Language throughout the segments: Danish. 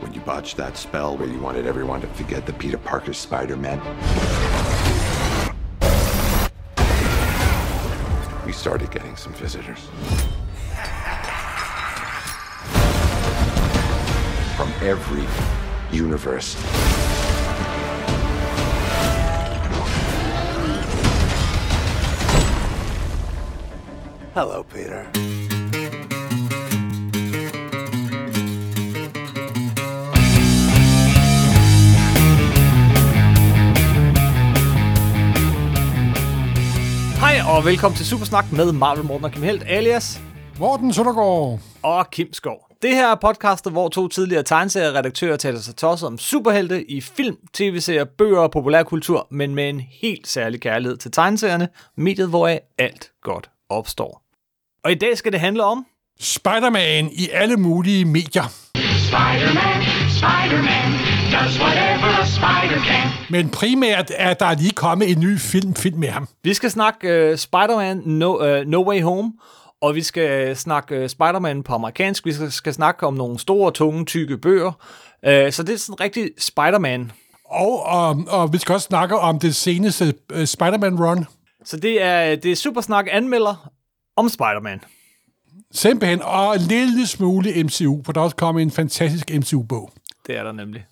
when you botched that spell where you wanted everyone to forget the Peter Parker Spider-Man. We started getting some visitors. From every universe. Hello, Peter. Og velkommen til Supersnak med Marvel Morten og Kim Helt, alias Morten Søndergaard. og Kim Skov. Det her er podcastet, hvor to tidligere tegneserieredaktører taler sig tosset om superhelte i film, tv-serier, bøger og populærkultur, men med en helt særlig kærlighed til tegneserierne, mediet hvoraf alt godt opstår. Og i dag skal det handle om Spider-Man i alle mulige medier. Spider-Man, Spider-Man, does whatever a spider can. Men primært er der lige kommet en ny film, film med ham. Vi skal snakke uh, Spider-Man no, uh, no Way Home, og vi skal snakke uh, Spider-Man på amerikansk. Vi skal, skal snakke om nogle store, tunge, tykke bøger. Uh, så det er sådan rigtig Spider-Man. Og, og, og vi skal også snakke om det seneste uh, Spider-Man-run. Så det er, det er Supersnak anmelder om Spider-Man. Simpelthen, og en lille smule MCU, for der er også kommet en fantastisk MCU-bog. Det er der nemlig.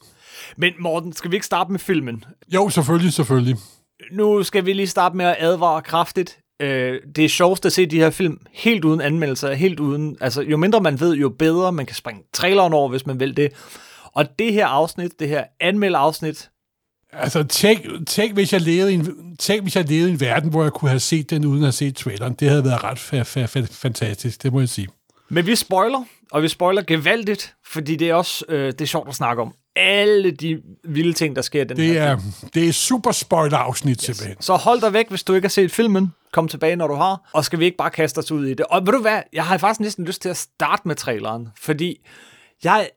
Men Morten, skal vi ikke starte med filmen? Jo, selvfølgelig, selvfølgelig. Nu skal vi lige starte med at advare kraftigt. Øh, det er sjovt at se de her film helt uden anmeldelser, helt uden... Altså, jo mindre man ved, jo bedre. Man kan springe traileren over, hvis man vil det. Og det her afsnit, det her anmeldeafsnit, Altså, tænk, tænk, hvis jeg levede i en, tænk, hvis jeg levede i en verden, hvor jeg kunne have set den, uden at have set traileren. Det havde været ret fa- fa- fa- fantastisk, det må jeg sige. Men vi spoiler, og vi spoiler gevaldigt, fordi det er også øh, det er sjovt at snakke om. Alle de vilde ting, der sker i den Det her er, film. det er super spoiler-afsnit, yes. simpelthen. Så hold dig væk, hvis du ikke har set filmen. Kom tilbage, når du har. Og skal vi ikke bare kaste os ud i det? Og ved du hvad? Jeg har faktisk næsten lyst til at starte med traileren, fordi jeg,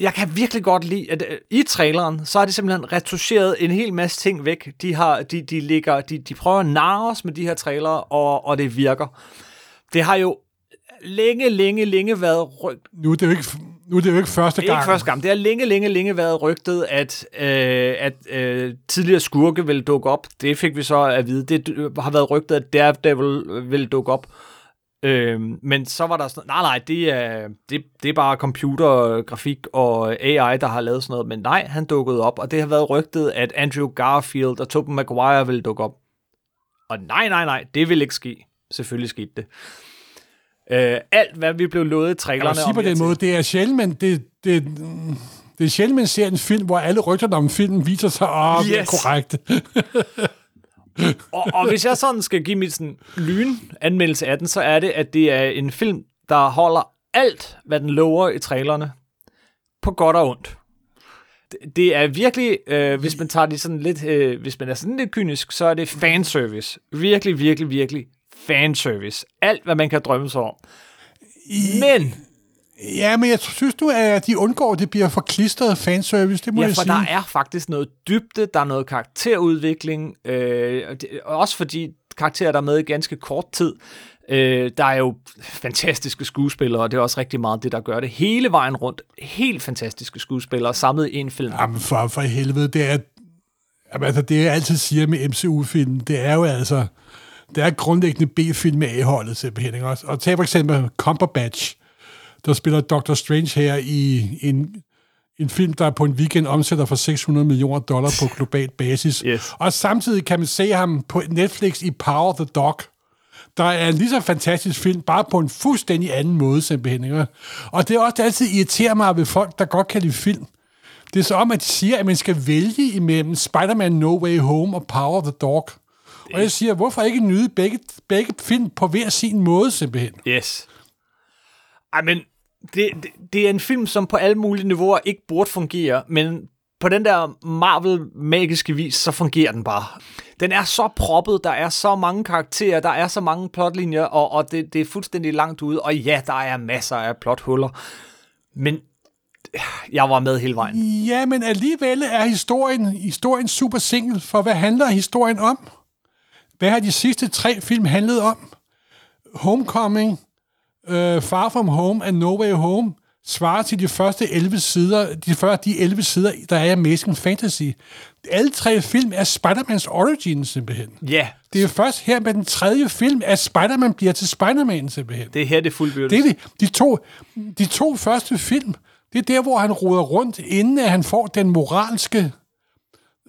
jeg kan virkelig godt lide, at øh, i traileren, så har de simpelthen retuscheret en hel masse ting væk. De, har, de, de, ligger, de, de prøver at narre os med de her trailere, og, og det virker. Det har jo længe, længe, længe været rygt, Nu er det jo ikke, nu er det jo ikke første det er gang. ikke første gang. Det har længe, længe, længe været rygtet, at, øh, at øh, tidligere skurke vil dukke op. Det fik vi så at vide. Det øh, har været rygtet, at Daredevil vil dukke op. Øh, men så var der sådan nej, nej, det er, det, det er bare computergrafik og AI, der har lavet sådan noget. Men nej, han dukkede op, og det har været rygtet, at Andrew Garfield og Tobey Maguire vil dukke op. Og nej, nej, nej, det vil ikke ske. Selvfølgelig skete det. Øh, alt, hvad vi blev lovet i Jeg trailerne... må sige på den måde, det er sjældent, men det, det, det er sjældent, man ser en film, hvor alle rygterne om filmen viser sig at være Yes. korrekte. og, og hvis jeg sådan skal give mit sådan lyn anmeldelse af den, så er det, at det er en film, der holder alt, hvad den lover i trailerne, på godt og ondt. Det- Det er virkelig, øh, hvis man tager det sådan lidt, øh, hvis man er sådan lidt kynisk, så er det fanservice. Virkelig, virkelig, virkelig fanservice. Alt, hvad man kan drømme sig om. Men, Ja, men jeg synes nu, at de undgår, at det bliver for klistret fanservice, det må ja, jeg for sige. der er faktisk noget dybde, der er noget karakterudvikling, øh, også fordi karakterer, der er med i ganske kort tid, øh, der er jo fantastiske skuespillere, og det er også rigtig meget det, der gør det hele vejen rundt. Helt fantastiske skuespillere samlet i en film. Jamen for, for helvede, det er, jamen, altså, det jeg altid siger med MCU-film, det er jo altså, det er grundlæggende B-film med A-holdet simpelthen. Ikke? Og tag for eksempel Cumberbatch, der spiller Doctor Strange her i en, en film, der på en weekend omsætter for 600 millioner dollar på global basis. Yes. Og samtidig kan man se ham på Netflix i Power the Dog, der er en lige så fantastisk film, bare på en fuldstændig anden måde simpelthen. Ikke? Og det er også det altid irriterer mig ved folk, der godt kan lide film. Det er så om, at de siger, at man skal vælge imellem Spider-Man No Way Home og Power the Dog. Og jeg siger, hvorfor ikke nyde begge, begge film på hver sin måde simpelthen? Yes. Ej, men det, det, det er en film, som på alle mulige niveauer ikke burde fungere, men på den der Marvel-magiske vis, så fungerer den bare. Den er så proppet, der er så mange karakterer, der er så mange plotlinjer, og, og det, det er fuldstændig langt ude. Og ja, der er masser af plothuller, men jeg var med hele vejen. Ja, men alligevel er historien, historien super single, for hvad handler historien om? Hvad har de sidste tre film handlet om? Homecoming, uh, Far From Home and No Way Home svarer til de første 11 sider, de, første, de 11 sider, der er i Amazing Fantasy. Alle tre film er Spider-Mans origin, simpelthen. Ja, Det er først her med den tredje film, at Spider-Man bliver til Spider-Man, simpelthen. det er her, det er fuldbyrdet. Det er det. De to, de to første film, det er der, hvor han roder rundt, inden at han får den moralske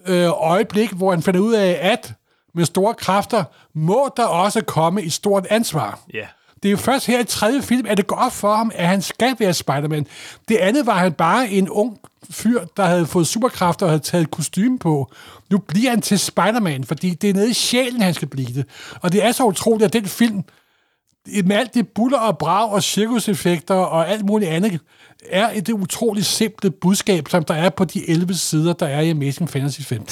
øh, øjeblik, hvor han finder ud af, at med store kræfter må der også komme et stort ansvar. Ja. Det er jo først her i tredje film, at det går op for ham, at han skal være Spider-Man. Det andet var han bare en ung fyr, der havde fået superkræfter og havde taget et kostume på. Nu bliver han til Spider-Man, fordi det er nede i sjælen, han skal blive det. Og det er så utroligt, at den film, med alt det buller og brag og cirkuseffekter og alt muligt andet, er et utroligt simple budskab, som der er på de 11 sider, der er i Amazing Fantasy 5.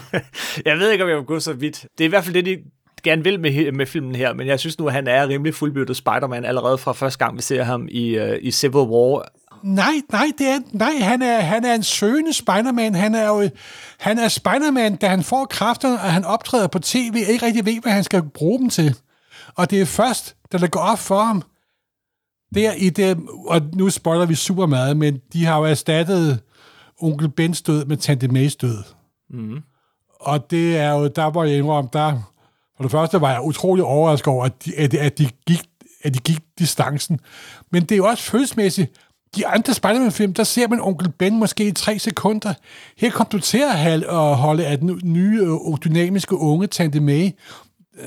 Jeg ved ikke, om jeg vil gå så vidt. Det er i hvert fald det, de gerne vil med, med filmen her, men jeg synes nu, at han er rimelig fuldbyrdet Spider-Man allerede fra første gang, vi ser ham i, uh, i Civil War. Nej, nej, det er, nej han, er, han er en søgende Spider-Man. Han er jo han er Spider-Man, da han får kræfterne, og han optræder på tv, ikke rigtig ved, hvad han skal bruge dem til. Og det er først, da det går op for ham, der i det, og nu spoiler vi super meget, men de har jo erstattet onkel Bens død med tante Mays død. Mm. Og det er jo, der hvor jeg indrømme, der, for det første var jeg utrolig overrasket over, at de, at, at de, gik, at de gik distancen. Men det er jo også følelsesmæssigt, de andre Spider-Man-film, der ser man onkel Ben måske i tre sekunder. Her kom du til at holde af den nye og dynamiske unge Tante May.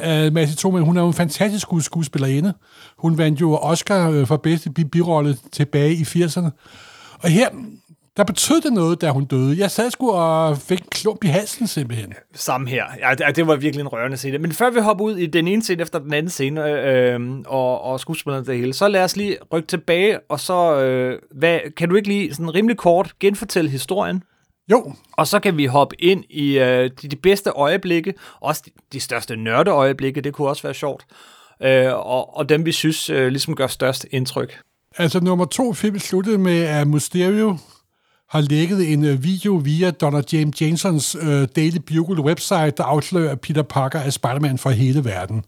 Øh, uh, Mads Thomas, hun er jo en fantastisk skuespillerinde. Hun vandt jo Oscar øh, for bedste birolle tilbage i 80'erne. Og her, der betød det noget, da hun døde. Jeg sad sgu og fik en klump i halsen simpelthen. Samme her. Ja, det, det var virkelig en rørende scene. Men før vi hopper ud i den ene scene efter den anden scene, øh, øhm, og, og skuespillerne det hele, så lad os lige rykke tilbage, og så øh, hvad, kan du ikke lige sådan rimelig kort genfortælle historien? Jo, Og så kan vi hoppe ind i øh, de, de bedste øjeblikke, også de, de største nørdeøjeblikke, det kunne også være sjovt, øh, og, og dem vi synes øh, ligesom gør størst indtryk. Altså, nummer to film sluttede med, at Mysterio har lægget en øh, video via Donna James Jamesons øh, Daily Bugle website, der afslører, at Peter Parker er Spider-Man for hele verden.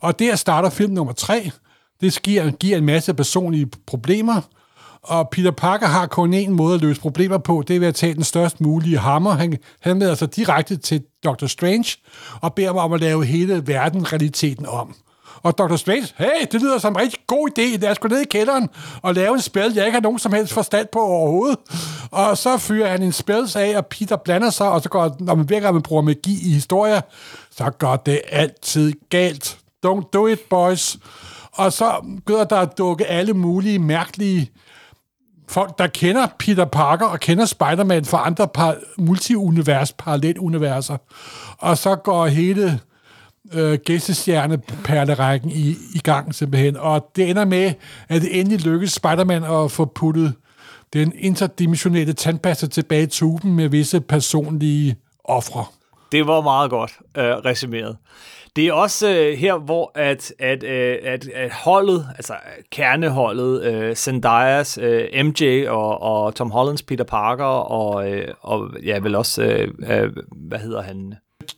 Og der starter film nummer tre. Det giver, giver en masse personlige problemer, og Peter Parker har kun én måde at løse problemer på, det er ved at tage den størst mulige hammer. Han henvender sig direkte til Dr. Strange og beder ham om at lave hele verden-realiteten om. Og Dr. Strange, hey, det lyder som en rigtig god idé. Lad os gå ned i kælderen og lave en spil, jeg ikke har nogen som helst forstand på overhovedet. Og så fyrer han en spil af, og Peter blander sig, og så går, når man virker, at man bruger magi i historier, så går det altid galt. Don't do it, boys. Og så begynder der at dukke alle mulige mærkelige folk, der kender Peter Parker og kender Spider-Man fra andre par, multiunivers, paralleluniverser. Og så går hele øh, gæstestjerneperlerækken i, i gang simpelthen. Og det ender med, at det endelig lykkes Spider-Man at få puttet den interdimensionelle tandpasta tilbage i tuben med visse personlige ofre. Det var meget godt øh, resumeret. Det er også øh, her, hvor at, at, øh, at, at holdet, altså kerneholdet, øh, Zendayas, øh, MJ og, og Tom Hollands Peter Parker og, øh, og ja, vel også, øh, øh, hvad hedder han?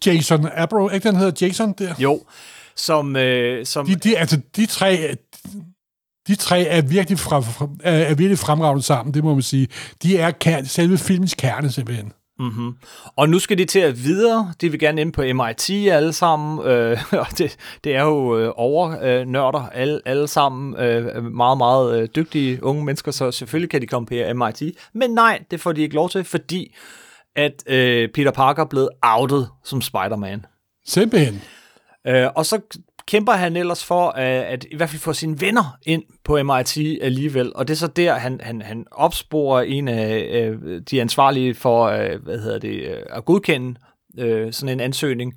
Jason Abro, ikke den hedder Jason der? Jo, som, øh, som De, de, altså, de tre, de tre er virkelig, fra, er er virkelig fremragende sammen, det må man sige. De er kerne, selve filmens kerne, simpelthen. Og nu skal de til at videre. De vil gerne ind på MIT alle sammen. Øh, og det, det er jo øh, overnørder alle, alle sammen. Øh, meget, meget øh, dygtige unge mennesker, så selvfølgelig kan de komme på MIT. Men nej, det får de ikke lov til, fordi at øh, Peter Parker er blevet outet som Spider-Man. Simpelthen. Øh, og så kæmper han ellers for at, at i hvert fald få sine venner ind på MIT alligevel. Og det er så der, han, han, han opsporer en af øh, de ansvarlige for øh, hvad hedder det, øh, at godkende øh, sådan en ansøgning.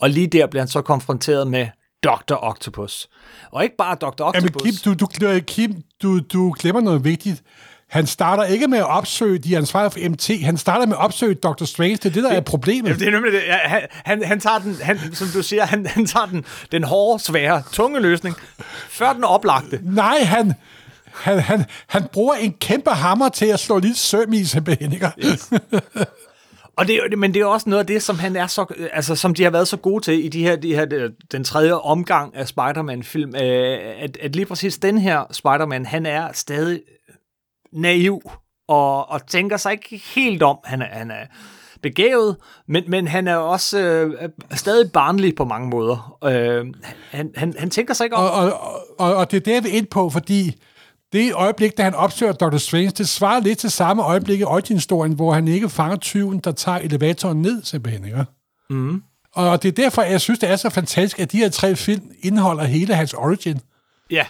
Og lige der bliver han så konfronteret med Dr. Octopus. Og ikke bare Dr. Jamen, Octopus. Kim, du, du, Kim du, du glemmer noget vigtigt. Han starter ikke med at opsøge de ansvarlige for MT. Han starter med at opsøge Dr. Strange. Det er det, der er problemet. Jamen, det er nemlig det. Ja, han, han, han tager den, han, som du siger, han, han tager den, den hårde, svære, tunge løsning, før den oplagte. Nej, han, han, han, han bruger en kæmpe hammer til at slå lidt søm i simpelthen. Ikke? Og det, men det er også noget af det, som han er så, altså, som de har været så gode til i de her, de her den tredje omgang af Spider-Man-film, øh, at, at lige præcis den her Spider-Man, han er stadig naiv og, og tænker sig ikke helt om. Han er, han er begavet, men, men han er også øh, stadig barnlig på mange måder. Øh, han, han, han tænker sig ikke om... Og, og, og, og det er det, jeg vil ind på, fordi det øjeblik, da han opsøger Dr. Strange, det svarer lidt til samme øjeblik i origin hvor han ikke fanger tyven, der tager elevatoren ned, simpelthen. Ikke? Mm. Og det er derfor, jeg synes, det er så fantastisk, at de her tre film indeholder hele hans origin. Ja,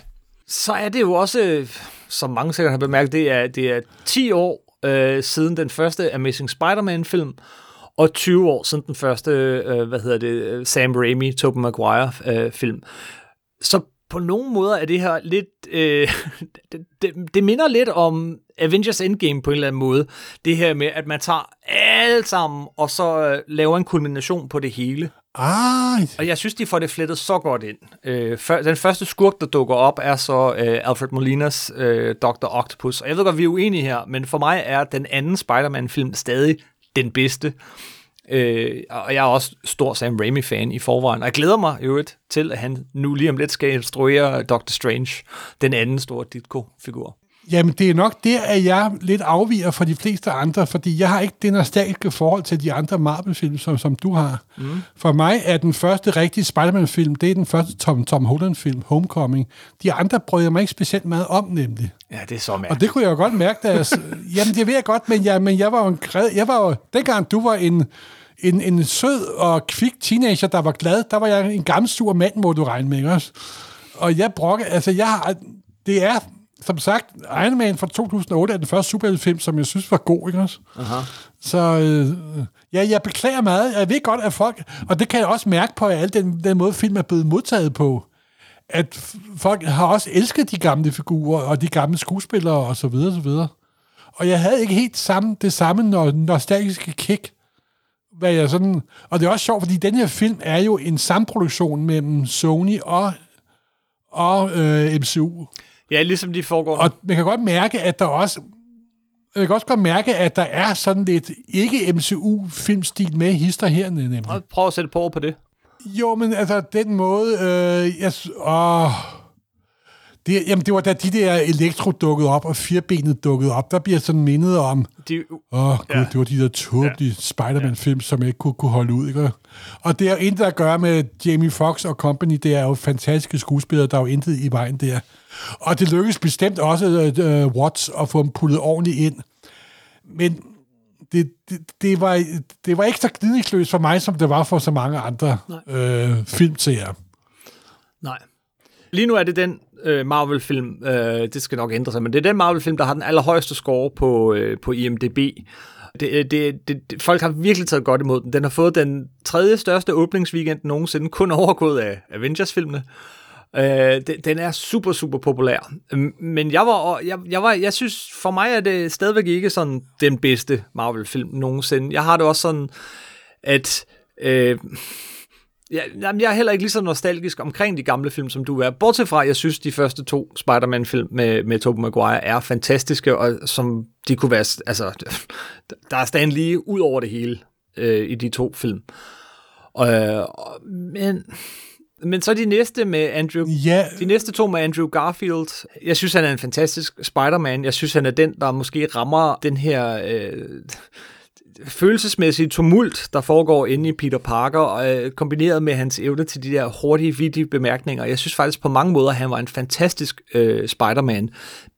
så er det jo også, som mange sikkert har bemærket, det er, det er 10 år øh, siden den første Amazing Spider-Man-film, og 20 år siden den første, øh, hvad hedder det, øh, Sam Raimi, Tobey Maguire-film. Øh, så på nogle måder er det her lidt... Øh, det, det, det minder lidt om Avengers Endgame på en eller anden måde. Det her med, at man tager alt sammen, og så øh, laver en kulmination på det hele. Ah. Og jeg synes, de får det flettet så godt ind. Øh, for, den første skurk, der dukker op, er så øh, Alfred Molinas øh, Dr. Octopus. Og jeg ved godt, vi er uenige her, men for mig er den anden Spider-Man-film stadig den bedste. Øh, og jeg er også stor Sam Raimi-fan i forvejen, og jeg glæder mig jo til, at han nu lige om lidt skal instruere Doctor Strange, den anden store Ditko-figur. Jamen, det er nok der, at jeg lidt afviger fra de fleste andre, fordi jeg har ikke det nostalgiske forhold til de andre Marvel-film, som, som du har. Mm. For mig er den første rigtige Spider-Man-film, det er den første Tom, Tom Holland-film, Homecoming. De andre brød jeg mig ikke specielt meget om, nemlig. Ja, det er så mærkeligt. Og det kunne jeg jo godt mærke, da jeg... jamen, det ved jeg godt, men jeg, men jeg var jo en jeg var jo, dengang du var en en, en sød og kvik teenager, der var glad, der var jeg en gammel sur mand, må du regne med, også? Og jeg brokker, altså jeg har, det er, som sagt, Iron Man fra 2008 er den første superheltefilm, som jeg synes var god, ikke også? Aha. Så øh, ja, jeg beklager meget. Jeg ved godt, at folk, og det kan jeg også mærke på, at al den, den måde, film er blevet modtaget på, at folk har også elsket de gamle figurer, og de gamle skuespillere, og så videre, og så videre. Og jeg havde ikke helt samme, det samme nostalgiske kick, hvad jeg sådan... Og det er også sjovt, fordi den her film er jo en samproduktion mellem Sony og, og øh, MCU. Ja, ligesom de foregår. Og man kan godt mærke, at der også... Jeg kan også godt mærke, at der er sådan lidt ikke-MCU-filmstil med hister hernede, nemlig. Prøv at sætte på på det. Jo, men altså, den måde... Øh, jeg, åh, det, jamen, det var da de der elektro dukkede op, og firbenet dukkede op, der bliver sådan mindet om, de, åh oh, gud, ja. det var de der tåbelige ja. Spider-Man-film, som jeg ikke kunne, kunne holde ud. Ikke? Og det er jo intet at gøre med Jamie Foxx og company, det er jo fantastiske skuespillere, der er jo intet i vejen der. Og det lykkedes bestemt også uh, Watts at få dem puttet ordentligt ind. Men det, det, det, var, det var ikke så gnidningsløst for mig, som det var for så mange andre øh, filmseere. Nej. Lige nu er det den øh, Marvel-film, øh, det skal nok ændre sig, men det er den Marvel-film, der har den allerhøjeste score på, øh, på IMDb. Det, øh, det, det, det, folk har virkelig taget godt imod den. Den har fået den tredje største åbningsweekend nogensinde, kun overgået af Avengers-filmene. Øh, den er super, super populær. Men jeg var, jeg, jeg var, jeg synes, for mig er det stadigvæk ikke sådan den bedste Marvel-film nogensinde. Jeg har det også sådan, at øh, Ja, jamen, jeg er heller ikke lige så nostalgisk omkring de gamle film, som du er. Bortset fra, jeg synes, de første to Spider-Man-film med, med Tobey Maguire er fantastiske, og som de kunne være... Altså, der er stand lige ud over det hele øh, i de to film. Øh, men... Men så de næste med Andrew, ja. de næste to med Andrew Garfield. Jeg synes, han er en fantastisk Spider-Man. Jeg synes, han er den, der måske rammer den her øh, følelsesmæssige tumult, der foregår inde i Peter Parker, og, øh, kombineret med hans evne til de der hurtige, vidige bemærkninger. Jeg synes faktisk på mange måder, at han var en fantastisk øh, Spider-Man,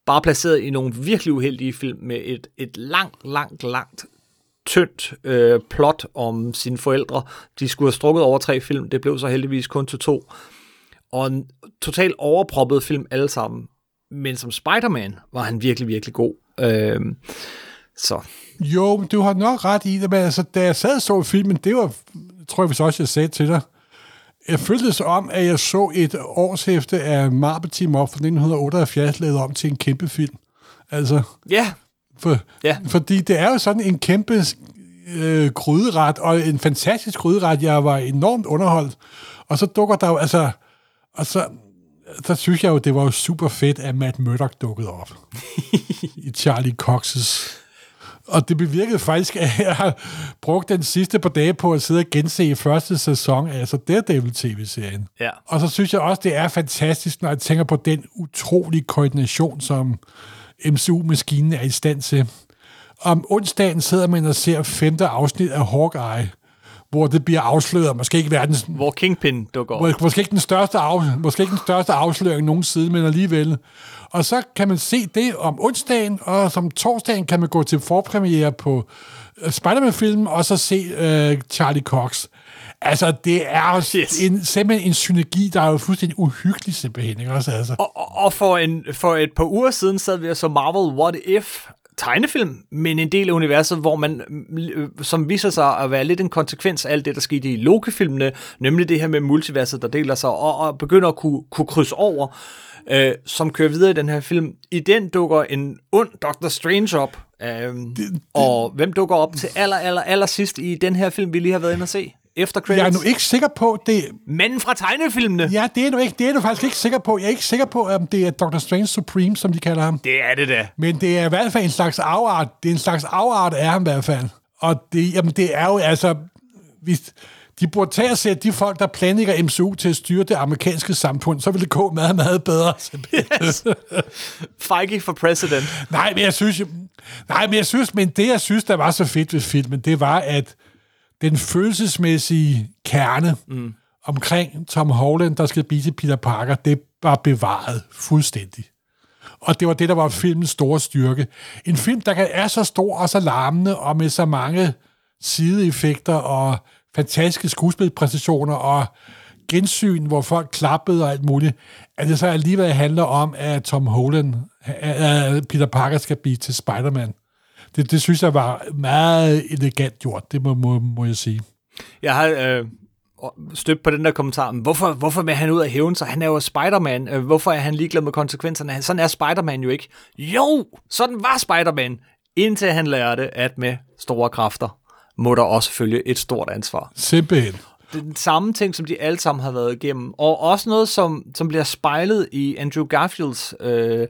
bare placeret i nogle virkelig uheldige film med et, et langt, langt, langt tyndt øh, plot om sine forældre. De skulle have strukket over tre film, det blev så heldigvis kun til to. Og en totalt overproppet film alle sammen. Men som Spider-Man var han virkelig, virkelig god. Øh, så. Jo, du har nok ret i det, men altså, da jeg sad og så filmen, det var, tror jeg også, jeg sagde til dig, jeg følte det om, at jeg så et årshæfte af Marble Team Up fra 1978 lavet om til en kæmpe film. Altså, ja. For, ja. Fordi det er jo sådan en kæmpe øh, gryderet, og en fantastisk gryderet. Jeg var enormt underholdt. Og så dukker der jo, altså, og så, så synes jeg jo, det var jo super fedt, at Matt Murdock dukkede op. I Charlie Cox's og det bevirkede faktisk, at jeg har brugt den sidste par dage på at sidde og gense første sæson af altså Daredevil tv-serien. Ja. Og så synes jeg også, det er fantastisk, når jeg tænker på den utrolige koordination, som MCU-maskinen er i stand til. Om onsdagen sidder man og ser femte afsnit af Hawkeye, hvor det bliver afsløret, måske ikke verdens Hvor Kingpin dukker op. Må- Måske ikke den største, af, måske ikke den største afsløring nogensinde, men alligevel. Og så kan man se det om onsdagen, og som torsdagen kan man gå til forpremiere på uh, Spider-Man-filmen, og så se uh, Charlie Cox. Altså, det er Yes. en, simpelthen en synergi, der er jo fuldstændig uhyggelig simpelthen, ikke også? Altså. Og, og- for, en, for et par uger siden sad vi og så Marvel What If tegnefilm, men en del af universet, hvor man, øh, som viser sig at være lidt en konsekvens af alt det, der skete i Loki-filmene, nemlig det her med multiverset, der deler sig, og, og begynder at kunne, kunne krydse over, øh, som kører videre i den her film. I den dukker en ond Doctor Strange op, øh, og hvem dukker op til aller, aller, aller sidst i den her film, vi lige har været inde og se? Efter credits. Jeg er nu ikke sikker på, det, Manden fra tegnefilmene. ja, det er, nu ikke, det er du faktisk ikke sikker på. Jeg er ikke sikker på, om det er Dr. Strange Supreme, som de kalder ham. Det er det da. Men det er i hvert fald en slags afart. Det er en slags afart af ham i hvert fald. Og det, jamen, det er jo altså... Hvis de burde tage og sætte de folk, der planlægger MCU til at styre det amerikanske samfund, så vil det gå meget, meget bedre. Yes. Feige for president. nej, men jeg synes... Nej, men jeg synes, men det, jeg synes, der var så fedt ved filmen, det var, at den følelsesmæssige kerne mm. omkring Tom Holland, der skal blive til Peter Parker, det var bevaret fuldstændig. Og det var det, der var filmens store styrke. En film, der kan- er så stor og så larmende, og med så mange sideeffekter og fantastiske skuespilpræstationer og gensyn, hvor folk klappede og alt muligt, at det så alligevel handler om, at Tom Holland, at Peter Parker skal blive til Spider-Man. Det, det synes jeg var meget elegant gjort, det må, må, må jeg sige. Jeg har øh, stødt på den der kommentar, men hvorfor, hvorfor vil han ud af hævn sig? Han er jo Spider-Man. Øh, Hvorfor er han ligeglad med konsekvenserne? Sådan er Spider-Man jo ikke. Jo, sådan var Spider-Man, indtil han lærte, at med store kræfter må der også følge et stort ansvar. Simpelthen. Den samme ting, som de alle sammen har været igennem. Og også noget, som, som bliver spejlet i Andrew Garfields øh,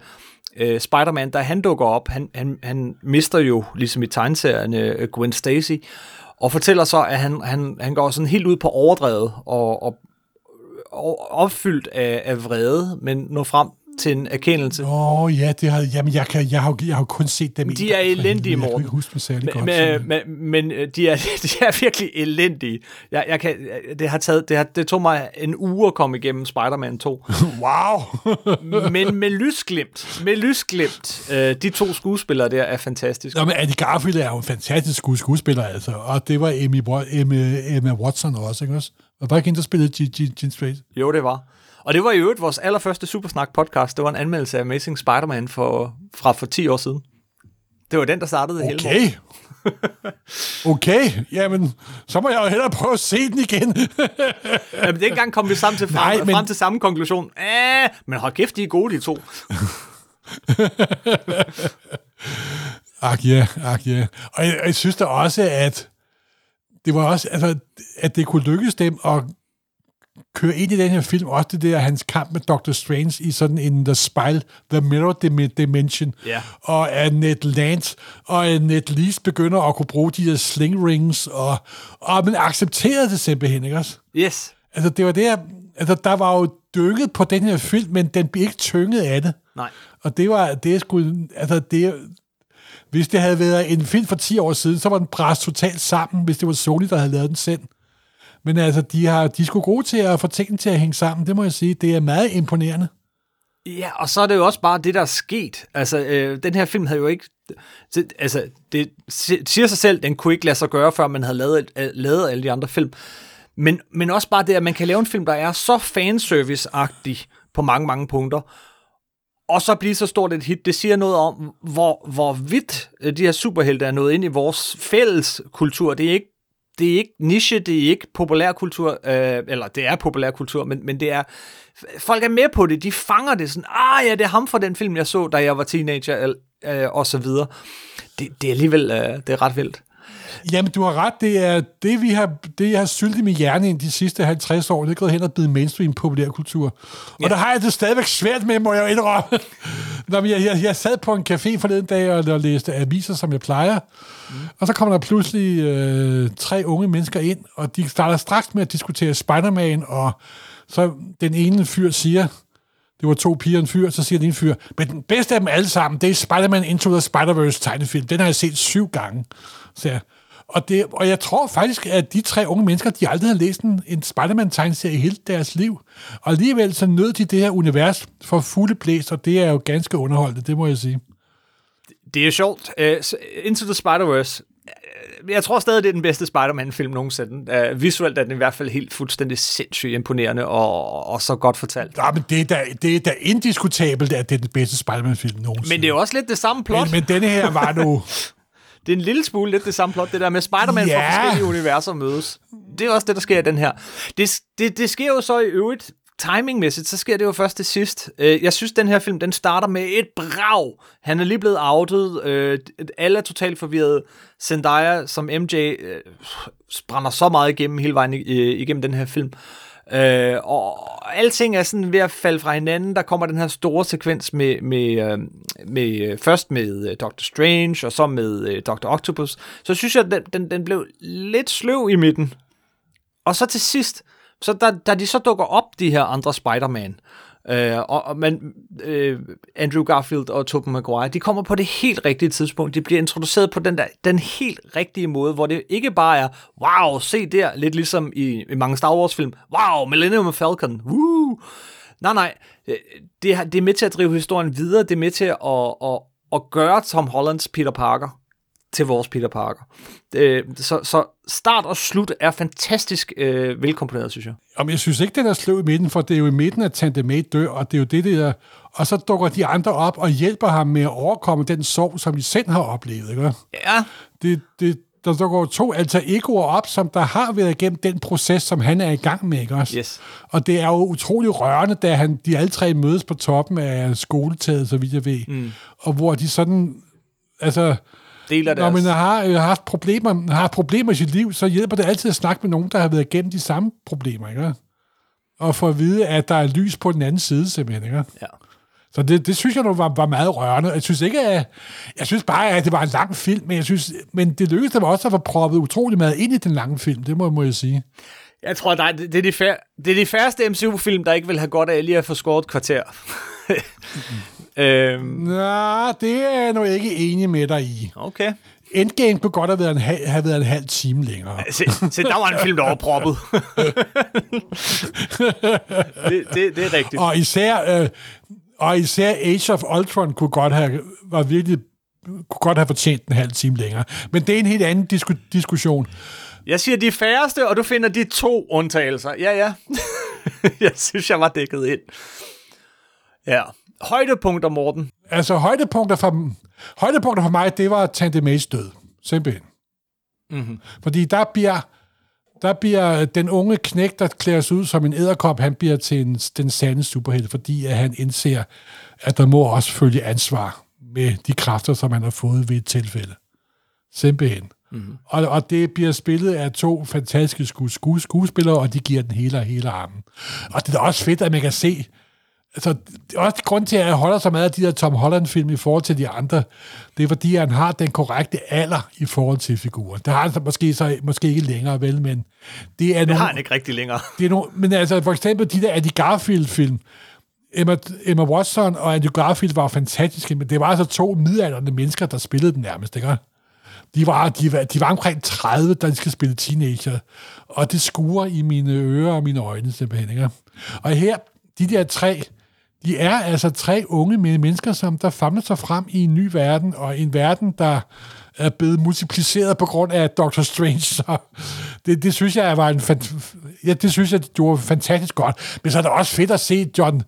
øh, Spider-Man, da han dukker op. Han, han, han mister jo, ligesom i tegneserierne, øh, Gwen Stacy, og fortæller så, at han, han, han går sådan helt ud på overdrevet og, og, og opfyldt af, af vrede, men når frem til en erkendelse. Åh oh, ja, det har, jamen, jeg, kan, jeg, har, jeg har kun set dem De er elendige, helvede. Jeg Morten. ikke huske dem særlig godt. Men, men, men øh, de, er, de er virkelig elendige. Jeg, jeg kan, det, har taget, det, har, det tog mig en uge at komme igennem Spider-Man 2. Wow! Men med lysglimt, med lysglimt, øh, de to skuespillere der er fantastiske. Nå, men Andy Garfield er jo en fantastisk skuespiller, altså. Og det var Emmy, Emmy, Emma Watson også, ikke også? Og var ikke hende, der spillede Jean Strait? Jo, det var. Og det var i øvrigt vores allerførste Supersnak podcast. Det var en anmeldelse af Amazing Spider-Man for, fra for 10 år siden. Det var den, der startede det hele. Okay. Okay, jamen, så må jeg jo hellere prøve at se den igen. Jamen, dengang kom vi sammen til frem, Nej, men- frem til samme konklusion. Æh, men hold kæft, de er gode, de to. Ak ja, ak ja. Og jeg, jeg synes da også, at det var også, altså, at det kunne lykkes dem at køre ind i den her film, også det der hans kamp med Doctor Strange i sådan en The Spile, The Mirror Dim- Dimension, Ja. og at Ned Land og at Ned Least begynder at kunne bruge de der sling rings, og, og man accepterede det simpelthen, ikke også? Yes. Altså, det var det, altså, der var jo dykket på den her film, men den blev ikke tynget af det. Nej. Og det var, det sgu, altså det, hvis det havde været en film for 10 år siden, så var den presset totalt sammen, hvis det var Sony, der havde lavet den selv. Men altså, de, har, de er sgu gode til at få tingene til at hænge sammen, det må jeg sige. Det er meget imponerende. Ja, og så er det jo også bare det, der er sket. Altså, øh, den her film havde jo ikke... Det, altså, det siger sig selv, den kunne ikke lade sig gøre, før man havde lavet, øh, lavet alle de andre film. Men, men også bare det, at man kan lave en film, der er så fanservice-agtig på mange, mange punkter, og så blive så stort et hit, det siger noget om, hvor, hvor vidt øh, de her superhelte er nået ind i vores fælles kultur. Det er ikke det er ikke niche, det er ikke populærkultur, øh, eller det er populærkultur, men, men det er, folk er med på det, de fanger det sådan, ah ja, det er ham fra den film, jeg så, da jeg var teenager, øh, og så videre. Det, det er alligevel, øh, det er ret vildt. Jamen, du har ret. Det er det, vi har, det, jeg har syltet min hjerne ind de sidste 50 år. Det er gået hen og blevet mainstream populærkultur. Og ja. der har jeg det stadigvæk svært med, må jeg jo indrømme. Nå, men jeg, jeg, jeg sad på en café forleden dag og, og læste aviser, som jeg plejer. Mm. Og så kommer der pludselig øh, tre unge mennesker ind, og de starter straks med at diskutere Spider-Man, og så den ene fyr siger Det var to piger og en fyr, så siger den ene fyr, men den bedste af dem alle sammen, det er Spider-Man Into the Spider-Verse tegnefilm. Den har jeg set syv gange. Så jeg, og, det, og jeg tror faktisk, at de tre unge mennesker, de aldrig har læst en, en Spider-Man-tegnserie i hele deres liv. Og alligevel så nød de det her univers for fulde blæs, og det er jo ganske underholdende, det må jeg sige. Det er sjovt. Uh, Into the Spider-Verse. Uh, jeg tror stadig, det er den bedste Spider-Man-film nogensinde. Uh, visuelt er den i hvert fald helt fuldstændig sindssygt imponerende og, og så godt fortalt. Ja, men det er da, det er da indiskutabelt, at det er den bedste Spider-Man-film nogensinde. Men det er jo også lidt det samme plot. Men, men denne her var nu... Det er en lille smule lidt det samme plot, det der med Spider-Man Ja. fra forskellige universer mødes. Det er også det, der sker i den her. Det, det, det sker jo så i øvrigt, timingmæssigt, så sker det jo først til sidst. Øh, Jeg synes, den her film, den starter med et brag. Han er lige blevet outet. øh, Alle er totalt forvirret. Zendaya som MJ øh, brænder så meget igennem hele vejen igennem den her film. Øh, og alting er sådan ved at falde fra hinanden. Der kommer den her store sekvens med, med, øh, med øh, først med Dr. Doctor Strange, og så med Dr. Octopus. Så synes jeg, at den, den, den blev lidt sløv i midten. Og så til sidst, så da, da de så dukker op, de her andre Spider-Man, øh, Øh, og, og man, øh, Andrew Garfield og Tobey Maguire, de kommer på det helt rigtige tidspunkt. De bliver introduceret på den, der, den helt rigtige måde, hvor det ikke bare er, wow, se der, lidt ligesom i, i mange Star Wars-film, wow, Millennium Falcon, woo! Nej, nej, øh, det, det er med til at drive historien videre, det er med til at, at, at gøre Tom Hollands Peter Parker til vores Peter Parker. Øh, så, så start og slut er fantastisk øh, velkomponeret, synes jeg. Om jeg synes ikke, den er sløv i midten, for det er jo i midten, at Tante May dør, og det er jo det, der... Og så dukker de andre op og hjælper ham med at overkomme den sorg, som de selv har oplevet, ikke? Ja, Det, det, der dukker jo to alter egoer op, som der har været igennem den proces, som han er i gang med, ikke også? Yes. Og det er jo utrolig rørende, da han, de alle tre mødes på toppen af skoletaget, så vidt jeg ved. Mm. Og hvor de sådan... Altså, deler når deres... man har, øh, haft problemer, har problemer i sit liv, så hjælper det altid at snakke med nogen, der har været igennem de samme problemer, ikke? Og få at vide, at der er lys på den anden side, simpelthen, ikke? Ja. Så det, det synes jeg nu var, var meget rørende. Jeg synes ikke, at, jeg synes bare, at det var en lang film, men, jeg synes, men det lykkedes dem også at få proppet utrolig meget ind i den lange film, det må, må jeg sige. Jeg tror, er, det, det, er de fær, det er de færreste MCU-film, der ikke vil have godt af lige at få skåret et kvarter. øhm, Nå, det er jeg nu ikke enig med dig i. okay. Endgame kunne godt have været en, hal- have været en halv time længere. Se, se, der var en film, der var proppet. det, det, det er rigtigt. Og især, øh, og især Age of Ultron kunne godt have, var virkelig, kunne godt have fortjent en halv time længere. Men det er en helt anden disku- diskussion. Jeg siger de færreste, og du finder de to undtagelser. Ja, ja. jeg synes, jeg var dækket ind. Ja. Højdepunkter, Morten. Altså, højdepunkter for, højdepunkter for mig, det var Tante Mays død. Simpelthen. Mm-hmm. Fordi der bliver, der bliver den unge knæk, der klæder sig ud som en æderkop, han bliver til en, den sande superhelt, fordi at han indser, at der må også følge ansvar med de kræfter, som han har fået ved et tilfælde. Simpelthen. Mm-hmm. Og, og det bliver spillet af to fantastiske sku, sku, skuespillere, og de giver den hele og hele armen. Og det er også fedt, at man kan se, altså, det er også grund til, at jeg holder så meget af de der Tom Holland-film i forhold til de andre. Det er, fordi han har den korrekte alder i forhold til figuren. Det har han så måske, så, måske ikke længere, vel, men det er Det nogle, har han ikke rigtig længere. det er nogle, men altså, for eksempel de der Andy Garfield-film, Emma, Emma Watson og Andrew Garfield var fantastiske, men det var altså to midaldrende mennesker, der spillede den nærmest, ikke? De var, de, var, de var omkring 30, da de skal spille teenager, og det skuer i mine ører og mine øjne simpelthen, ikke? Og her, de der tre, de er altså tre unge mennesker, som der famler sig frem i en ny verden, og en verden, der er blevet multipliceret på grund af Doctor Strange. Så det, det synes jeg var en fant- ja, det synes jeg, det gjorde fantastisk godt. Men så er det også fedt at se John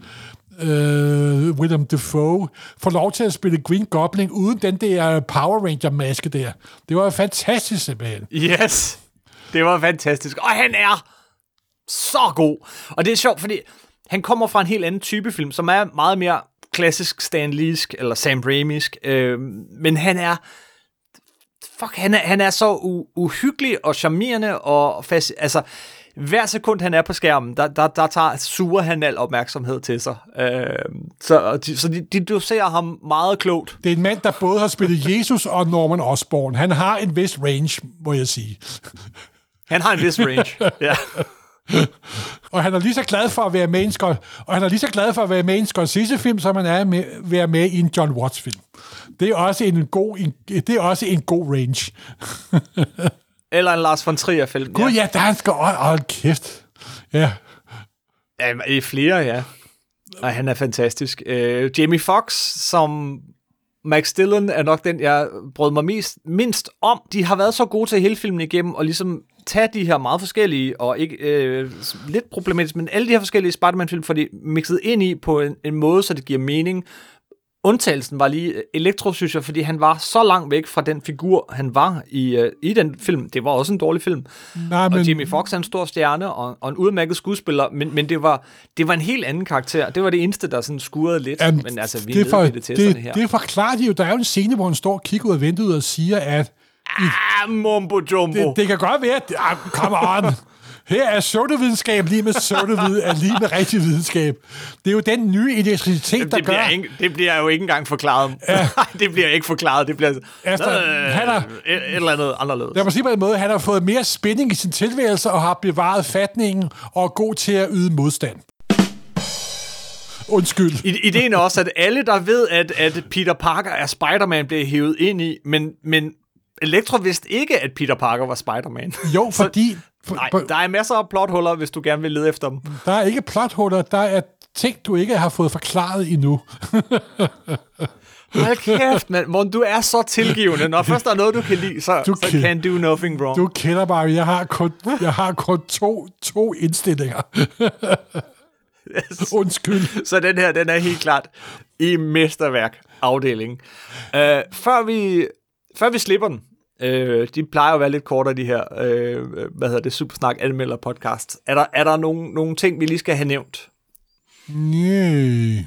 øh, Willem Defoe få lov til at spille Green Goblin uden den der Power Ranger-maske der. Det var fantastisk simpelthen. Yes. Det var fantastisk. Og han er så god. Og det er sjovt, fordi han kommer fra en helt anden type film, som er meget mere klassisk Stan Lee'sk, eller Sam Raimi'sk. Øh, men han er... Fuck, han er, han er så u- uhyggelig og charmerende og fast, altså hver sekund han er på skærmen, der, der, der tager, suger han al opmærksomhed til sig. Øh, så de, så de, de doserer ham meget klogt. Det er en mand, der både har spillet Jesus og Norman Osborn. Han har en vis range, må jeg sige. Han har en vis range. ja. og han er lige så glad for at være med i en Scott, og han er lige så glad for at være med i en Scorsese-film, som han er med, være med i en John Watts-film. Det er også en god, en, det er også en god range. Eller en Lars von Trier-film. Gud ja, der er skal... Hold kæft. Ja. Ja, i flere, ja. Og han er fantastisk. Uh, Jamie Foxx som Max Dillon er nok den, jeg brød mig mest, mindst om. De har været så gode til hele filmen igennem, og ligesom tage de her meget forskellige, og ikke øh, lidt problematisk, men alle de her forskellige Spider-Man-film, får de mixet ind i på en, en måde, så det giver mening. Undtagelsen var lige Elektro, synes jeg, fordi han var så langt væk fra den figur, han var i, øh, i den film. Det var også en dårlig film. Nej, men, Og Jimmy Fox er en stor stjerne og, og en udmærket skuespiller, men, men det, var, det var en helt anden karakter. Det var det eneste, der sådan skurede lidt. Jamen, men altså, vi det, er for, det, det, her. det forklarer de jo. Der er jo en scene, hvor han står og kigger ud af vinduet og siger, at ah, mumbo jumbo. det, det kan godt være, at... Ah, come on! Her er pseudovidenskab lige med pseudovid, er lige med rigtig videnskab. Det er jo den nye elektricitet, der det, bliver gør... ikke, det bliver jo ikke engang forklaret. Ja. det bliver ikke forklaret. Det bliver Altså, øh, han er- et, et eller andet anderledes. Lad mig sige på en måde, han har fået mere spænding i sin tilværelse og har bevaret fatningen og er god til at yde modstand. Undskyld. Ideen er også, at alle, der ved, at, at Peter Parker er Spider-Man, bliver hævet ind i, men, men Elektro vidste ikke, at Peter Parker var Spider-Man. Jo, fordi... For, Nej, der er masser af plothuller, hvis du gerne vil lede efter dem. der er ikke plothuller, der er ting, du ikke har fået forklaret endnu. Hold kæft, mand. Morten, du er så tilgivende. Når først der er noget, du kan lide, så, Du så kan- can do nothing wrong. Du kender mig, jeg har kun, jeg har kun to, to indstillinger. Undskyld. Så den her, den er helt klart i mesterværk afdelingen. Uh, før, vi, før vi slipper den, uh, de plejer at være lidt kortere, de her, uh, hvad hedder det, Supersnak anmelder podcast. Er der, er der nogle, nogle ting, vi lige skal have nævnt? Nej.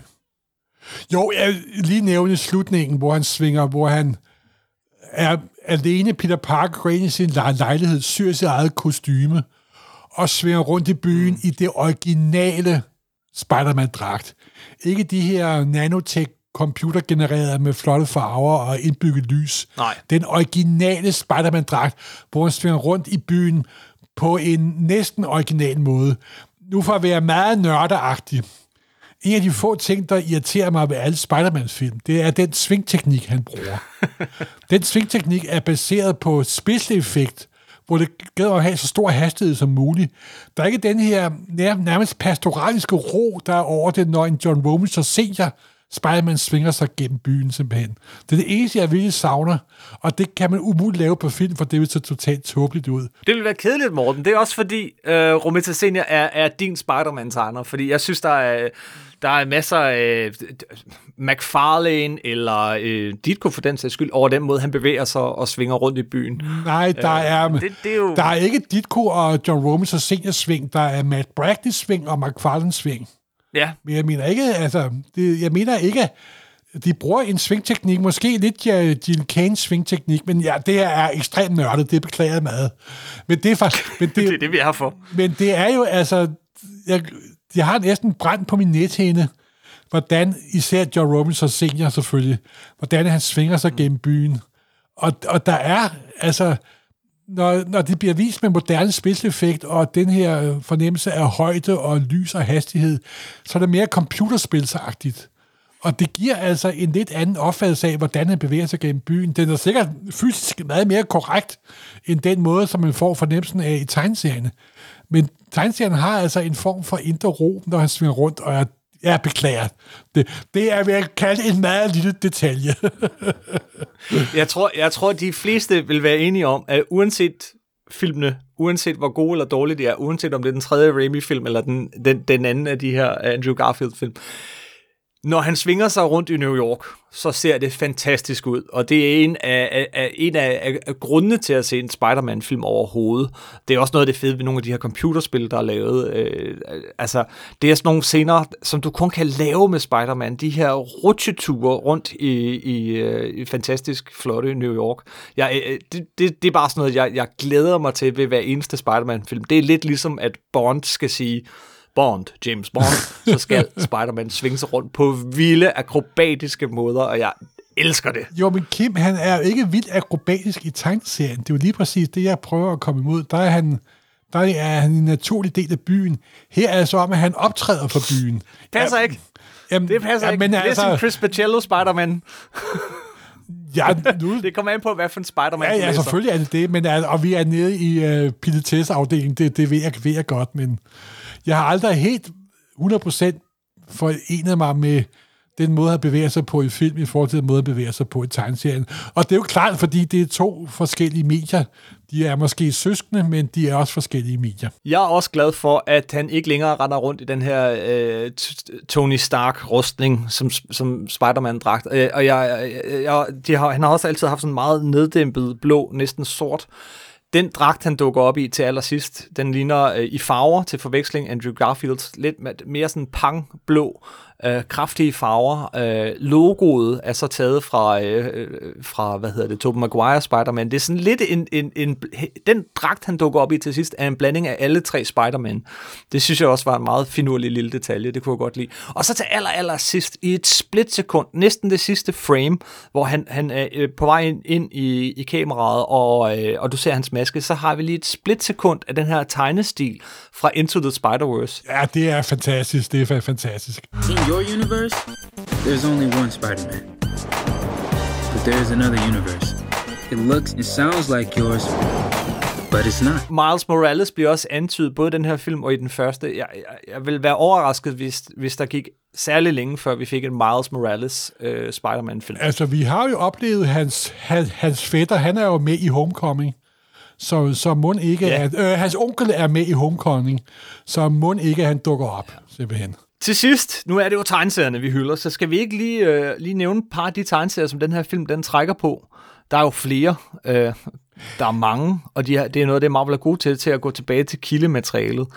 Jo, jeg lige nævne slutningen, hvor han svinger, hvor han er alene, Peter Parker går ind i sin lej- lejlighed, syr sit eget kostyme, og svinger rundt i byen mm. i det originale Spider-Man-dragt. Ikke de her nanotech computergenererede med flotte farver og indbygget lys. Nej. Den originale Spider-Man-dragt, hvor han svinger rundt i byen på en næsten original måde. Nu for at være meget nørdeagtig, en af de få ting, der irriterer mig ved alle Spider-Man-film, det er den svingteknik, han bruger. den svingteknik er baseret på special effekt, hvor det gælder at have så stor hastighed som muligt. Der er ikke den her nær, nærmest pastoraliske ro, der er over det, når en John Romita senior Spider-Man svinger sig gennem byen simpelthen. Det er det eneste, jeg virkelig savner, og det kan man umuligt lave på film, for det vil så totalt tåbeligt ud. Det vil være kedeligt, Morten. Det er også fordi, øh, Romita Senior er, er din Spider-Man-tegner, fordi jeg synes, der er, der er masser af øh, McFarlane eller øh, Ditko for den sags skyld, over den måde, han bevæger sig og svinger rundt i byen. Nej, der er... det- det er jo- Der er ikke Ditko og John Romita senior sving, der er Matt Bragdon sving og McFarlane sving. Ja, Men jeg mener ikke, altså, det, jeg mener ikke, de bruger en svingteknik, måske lidt ja, Jill Kanes svingteknik, men ja, det her er ekstremt nørdet, det beklager jeg meget. Men det er, for, men det, det er det, vi er her for. men det er jo altså, jeg, jeg har næsten brændt på min nethænde, hvordan især John Robinson senior selvfølgelig, hvordan han svinger sig gennem byen. Og, og der er, altså, når, når det bliver vist med moderne spidseffekt, og den her øh, fornemmelse af højde og lys og hastighed, så er det mere computerspilsagtigt. Og det giver altså en lidt anden opfattelse af, hvordan han bevæger sig gennem byen. Den er sikkert fysisk meget mere korrekt, end den måde, som man får fornemmelsen af i tegneserierne. Men tegneserien har altså en form for indre ro, når han svinger rundt, og er jeg beklager. Det, det er, hvad jeg kalde en meget lille detalje. Jeg tror, jeg tror, de fleste vil være enige om, at uanset filmene, uanset hvor gode eller dårlige de er, uanset om det er den tredje Raimi-film eller den, den, den anden af de her øh, Andrew Garfield-film, når han svinger sig rundt i New York, så ser det fantastisk ud. Og det er en af, af, af, en af, af, grundene til at se en Spider-Man-film overhovedet. Det er også noget af det fede ved nogle af de her computerspil, der er lavet. Øh, altså, det er sådan nogle scener, som du kun kan lave med Spider-Man. De her rutsjeture rundt i, i, øh, i fantastisk flotte New York. Jeg, øh, det, det, det er bare sådan noget, jeg, jeg glæder mig til ved hver eneste Spider-Man-film. Det er lidt ligesom, at Bond skal sige, Bond, James Bond, så skal Spider-Man svinge sig rundt på vilde, akrobatiske måder, og jeg elsker det. Jo, men Kim, han er jo ikke vildt akrobatisk i tegneserien. Det er jo lige præcis det, jeg prøver at komme imod. Der er han der er han en naturlig del af byen. Her er det så om, at han optræder for byen. Passer ikke. Jamen, Det passer ja, ikke. Men det er altså, som Chris Pacello Spider-Man. ja, nu, Det kommer an på, hvad for en Spider-Man Ja, ja, selvfølgelig er det det, men altså, og vi er nede i uh, Pilates-afdelingen, det, det ved, jeg, ved jeg godt, men jeg har aldrig helt 100% forenet mig med den måde at bevæge sig på i film, i forhold til den måde at bevæge sig på i tegneserien. Og det er jo klart, fordi det er to forskellige medier. De er måske søskende, men de er også forskellige medier. Jeg er også glad for, at han ikke længere render rundt i den her øh, Tony Stark-rustning, som, som Spider-Man-dragt. Øh, og jeg, jeg, jeg, de har, han har også altid haft sådan meget neddæmpet blå, næsten sort. Den dragt, han dukker op i til allersidst, den ligner øh, i farver til forveksling Andrew Garfields lidt mere sådan pang-blå, øh, kraftige farver. Øh, logoet er så taget fra, øh, øh, fra hvad hedder det, Tobey Maguire Spider-Man. Det er sådan lidt en, en, en, den dragt, han dukker op i til sidst, er en blanding af alle tre Spider-Man. Det synes jeg også var en meget finurlig lille detalje, det kunne jeg godt lide. Og så til aller, aller sidst, i et splitsekund, næsten det sidste frame, hvor han, han er øh, på vej ind, ind i, i kameraet, og, øh, og du ser hans maske, så har vi lige et splitsekund af den her tegnestil fra Into the Spider-Verse. Ja, det er fantastisk. Det er fa- fantastisk. In your universe, there's only one Spider Man. But there's another universe. It looks and sounds like yours, but it's not. Miles Morales bliver også antydet både i den her film og i den første. Jeg, jeg, jeg vil være overrasket, hvis, hvis der gik særlig længe, før vi fik en Miles Morales øh, Spider-Man-film. Altså, vi har jo oplevet hans, hans, hans fætter, han er jo med i Homecoming. Så, så må ikke, Ja. at, øh, hans onkel er med i Homecoming, så må ikke, at han dukker op, simpelthen. Til sidst, nu er det jo tegneserierne, vi hylder, så skal vi ikke lige, øh, lige nævne et par af de tegneserier, som den her film den trækker på. Der er jo flere. Øh, der er mange, og de er, det er noget det det, Marvel er god til, til at gå tilbage til kildematerialet.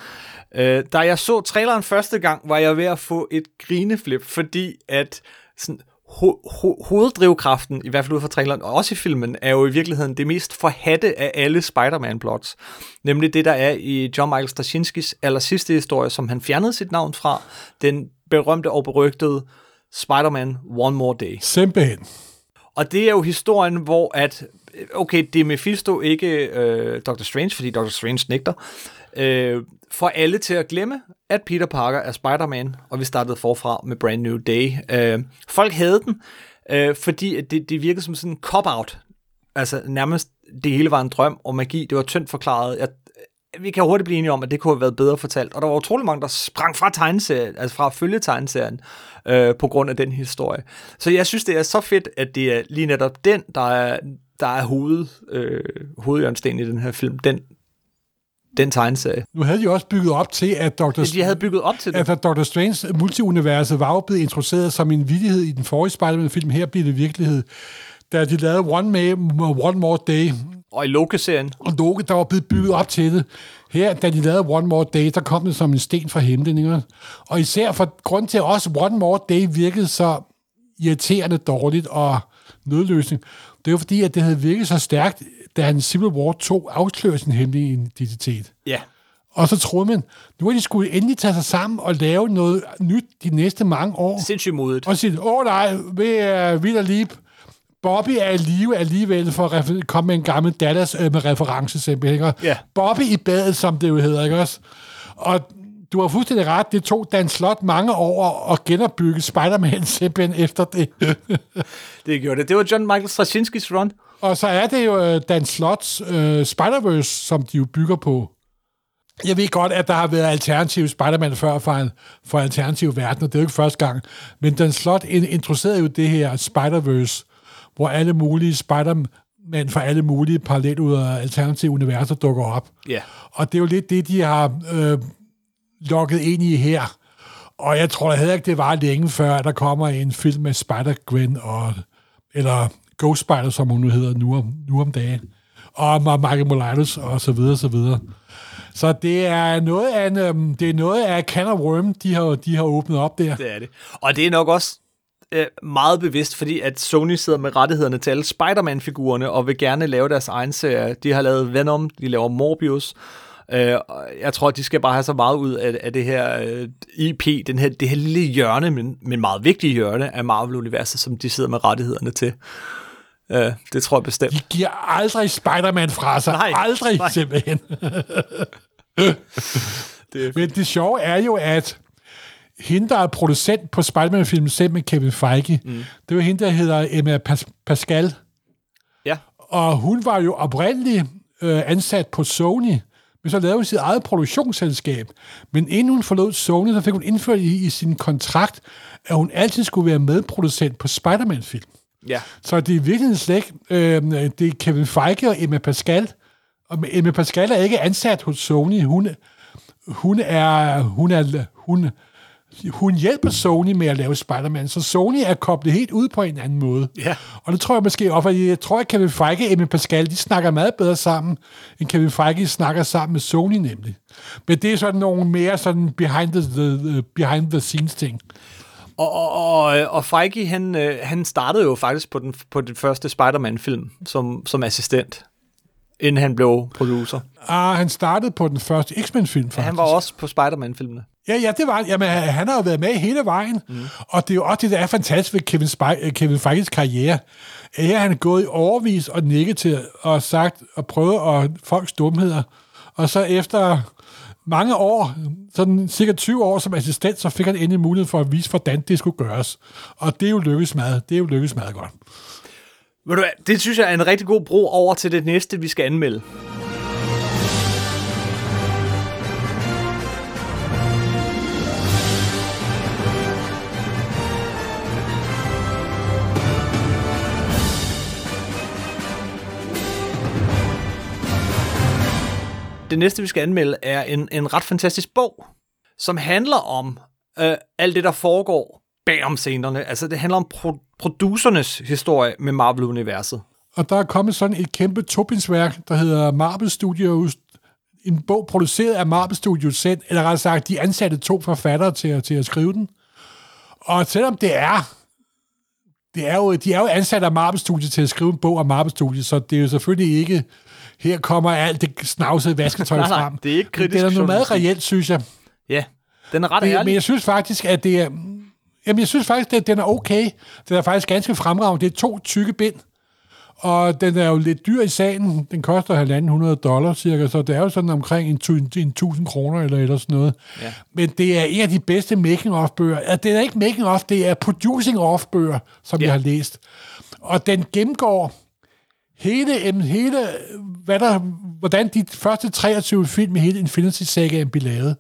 Øh, da jeg så traileren første gang, var jeg ved at få et grineflip, fordi at sådan, ho- ho- hoveddrivkraften, i hvert fald ud fra traileren, og også i filmen, er jo i virkeligheden det mest forhatte af alle Spider-Man-plots. Nemlig det, der er i John Michael Straczynskis aller sidste historie, som han fjernede sit navn fra, den berømte og berygtede Spider-Man One More Day. Simpelthen. Og det er jo historien, hvor at, okay, det er Mephisto, ikke øh, Dr. Strange, fordi Dr. Strange nægter, øh, får alle til at glemme, at Peter Parker er Spider-Man, og vi startede forfra med Brand New Day. Øh, folk havde den, øh, fordi at det, det virkede som sådan en cop-out. Altså nærmest det hele var en drøm og magi, det var tyndt forklaret. Jeg, øh, vi kan hurtigt blive enige om, at det kunne have været bedre fortalt. Og der var utrolig mange, der sprang fra tegneserien, altså fra at følge tegneserien, øh, på grund af den historie. Så jeg synes, det er så fedt, at det er lige netop den, der er, der er hoved, øh, hovedjørnsten i den her film. Den, den tegneserie. Nu havde de også bygget op til, at Dr. De havde bygget op til det. Altså, Dr. Strange multiuniverset var jo blevet introduceret som en vidighed i den forrige Spider-Man-film. Her bliver det virkelighed. Da de lavede One, May, One More Day, Og i Loki-serien. og Loke, der var blevet bygget op til det. Her, da de lavede One More Day, der kom det som en sten fra himlen. Ikke? Og især for grund til, at også One More Day virkede så irriterende dårligt og nødløsning. Det var fordi, at det havde virket så stærkt, da han Civil War 2 afslørede sin hemmelige identitet. Ja. Og så troede man, nu har de skulle endelig tage sig sammen og lave noget nyt de næste mange år. Sindssygt modigt. Og sige, åh nej, vi er vild og lige. Bobby er i live alligevel for at refer- komme med en gammel Dallas øh, med reference simpelthen. Ikke? Ja. Bobby i badet, som det jo hedder, ikke også? Og du har fuldstændig ret, det tog Dan Slot mange år at genopbygge Spider-Man simpelthen efter det. Det gjorde det. Det var John Michael Straczynskis run. Og så er det jo øh, Dan Slots øh, Spider-Verse, som de jo bygger på. Jeg ved godt, at der har været alternative Spider-Man før for, en, for alternative verdener. Det er jo ikke første gang. Men Dan Slot in- introducerede jo det her Spider-Verse, hvor alle mulige Spider-Man fra alle mulige parallelt ud af alternative universer dukker op. Ja. Og det er jo lidt det, de har øh, lukket ind i her. Og jeg tror heller ikke, det var længe før, at der kommer en film med Spider-Gwen, og, eller Ghost Spider, som hun nu hedder nu om, nu om dagen, og Mark Michael Molinos, og så videre, så videre. Så det er noget af en, øhm, det er noget af can of worm, de har, de har åbnet op der. Det er det. Og det er nok også øh, meget bevidst, fordi at Sony sidder med rettighederne til alle Spider-Man-figurerne og vil gerne lave deres egen serie. De har lavet Venom, de laver Morbius. Øh, jeg tror, de skal bare have så meget ud af, af det her øh, IP, den her, det her lille hjørne, men, men meget vigtige hjørne af Marvel-universet, som de sidder med rettighederne til. Øh, det tror jeg bestemt. De giver aldrig Spider-Man fra sig. Nej, aldrig, nej. simpelthen. det Men det sjove er jo, at hende, der er producent på Spider-Man-filmen selv med Kevin Feige, mm. det jo hende, der hedder Emma Pas- Pascal. Ja. Og hun var jo oprindeligt øh, ansat på Sony, men så lavede hun sit eget produktionsselskab. Men inden hun forlod Sony, så fik hun indført i, i sin kontrakt, at hun altid skulle være medproducent på Spider-Man-film. Ja. Så det er virkelig slet ikke, øh, det er Kevin Feige og Emma Pascal. Og Emma Pascal er ikke ansat hos Sony. Hun, hun er, hun er, hun, hun hjælper Sony med at lave Spider-Man, så Sony er koblet helt ud på en anden måde. Ja. Og det tror jeg måske også, fordi jeg tror, at Kevin Feige og Emma Pascal, de snakker meget bedre sammen, end Kevin Feige snakker sammen med Sony nemlig. Men det er sådan nogle mere sådan behind the, the, behind the scenes ting. Og, og, og, og Feige, han, øh, han startede jo faktisk på den, på den første Spider-Man-film som, som assistent, inden han blev producer. Ah, han startede på den første X-Men-film, faktisk. Han var også på Spider-Man-filmene. Ja, ja, det var Jamen, han har jo været med hele vejen. Mm. Og det er jo også det, der er fantastisk ved Kevin, Spy- Kevin Feiges karriere. Her han er gået i overvis og nikket til og sagt og prøvet at folks dumheder. Og så efter mange år, sådan cirka 20 år som assistent, så fik han endelig mulighed for at vise, hvordan det skulle gøres. Og det er jo lykkedes meget. Det er jo lykkedes meget godt. Ved du hvad, det synes jeg er en rigtig god bro over til det næste, vi skal anmelde. Det næste, vi skal anmelde, er en, en ret fantastisk bog, som handler om øh, alt det, der foregår bag om scenerne. Altså, det handler om pro- producernes historie med Marvel-universet. Og der er kommet sådan et kæmpe topinsværk, der hedder Marvel Studios, en bog produceret af Marvel Studios selv, eller rettere sagt, de ansatte to forfattere til, at- til at skrive den. Og selvom det er, det er jo, de er jo ansat af Marvel Studios til at skrive en bog om Marvel Studios, så det er jo selvfølgelig ikke, her kommer alt det snavsede vasketøj Nej, nej, frem. det er ikke Men kritisk Det er noget meget reelt, synes jeg. Ja, den er ret Men, men ærlig. jeg synes faktisk, at det er... Jamen, jeg synes faktisk, at den er okay. Den er faktisk ganske fremragende. Det er to tykke bind. Og den er jo lidt dyr i sagen. Den koster 1.500 dollar cirka, så det er jo sådan omkring en, en 1000 kroner eller, eller sådan noget. Ja. Men det er en af de bedste making-of-bøger. Altså, det er ikke making-of, det er producing-of-bøger, som Ja. jeg har læst. Og den gennemgår hele, hele hvad der, hvordan de første 23 film i hele Infinity Sagaen blev lavet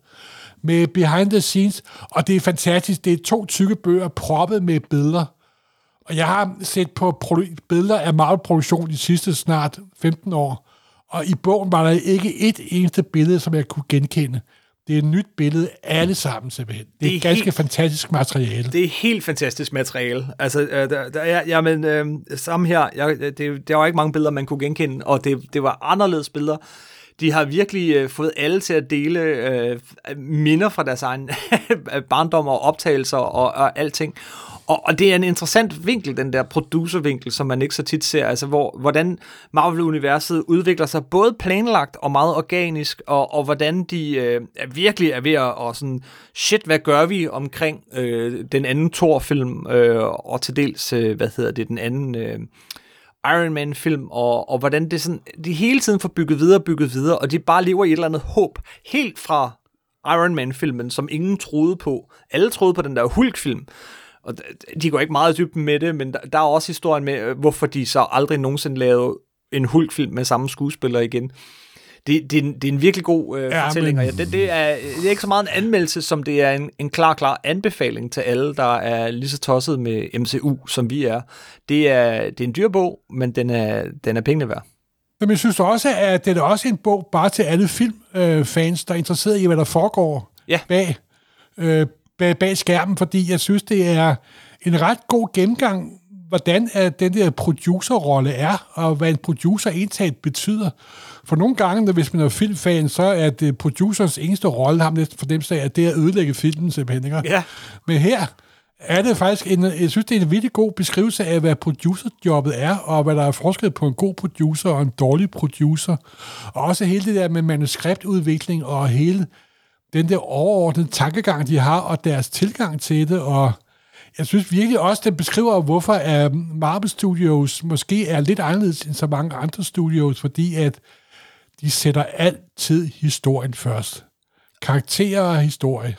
med behind the scenes, og det er fantastisk. Det er to tykke bøger proppet med billeder. Og jeg har set på billeder af Marvel-produktion de sidste snart 15 år, og i bogen var der ikke et eneste billede, som jeg kunne genkende. Det er et nyt billede, alle sammen simpelthen. Det er, Det er er ganske helt- fantastisk materiale. Det er helt fantastisk materiale. Altså, øh, der, der er, jamen, øh, samme her. Jeg, det, der var ikke mange billeder, man kunne genkende, og det, det var anderledes billeder. De har virkelig øh, fået alle til at dele øh, minder fra deres egen barndom og optagelser og, og alting. Og, og det er en interessant vinkel, den der producervinkel, som man ikke så tit ser. Altså, hvor, hvordan Marvel-universet udvikler sig både planlagt og meget organisk, og, og hvordan de øh, er virkelig er ved at og sådan, shit, hvad gør vi omkring øh, den anden Thor-film, øh, og til dels, øh, hvad hedder det, den anden... Øh, Iron Man-film, og, og hvordan det sådan, de hele tiden får bygget videre, bygget videre, og de bare lever i et eller andet håb, helt fra Iron Man-filmen, som ingen troede på. Alle troede på den der Hulk-film, og de går ikke meget i dybden med det, men der, der er også historien med, øh, hvorfor de så aldrig nogensinde lavede en Hulk-film med samme skuespiller igen. Det, det, er, en, det er en virkelig god øh, Ja, fortælling, men- og ja, det, det, er, det er ikke så meget en anmeldelse, som det er en, en klar, klar anbefaling til alle, der er lige så tosset med MCU, som vi er. Det er, det er en dyr bog, men den er, den er pengene værd. Men jeg synes også, at det er også en bog bare til alle filmfans, der er interesseret i, hvad der foregår Ja. bag, øh, bag, bag skærmen, fordi jeg synes, det er en ret god gennemgang, hvordan at den der producerrolle er, og hvad en producer indtaget betyder. For nogle gange, når- hvis man er filmfan, så er det producers eneste rolle, ham næsten for dem, så er det at ødelægge filmen simpelthen. Ikke? Ja. Men her er det faktisk en, jeg synes, det er en virkelig god beskrivelse af, hvad producerjobbet er, og hvad der er forskel på en god producer og en dårlig producer. Og også hele det der med manuskriptudvikling og hele den der overordnede tankegang, de har, og deres tilgang til det, og jeg synes virkelig også, den beskriver, hvorfor uh, Marvel Studios måske er lidt anderledes end så mange andre studios, fordi at de sætter altid historien først. Karakterer og historie.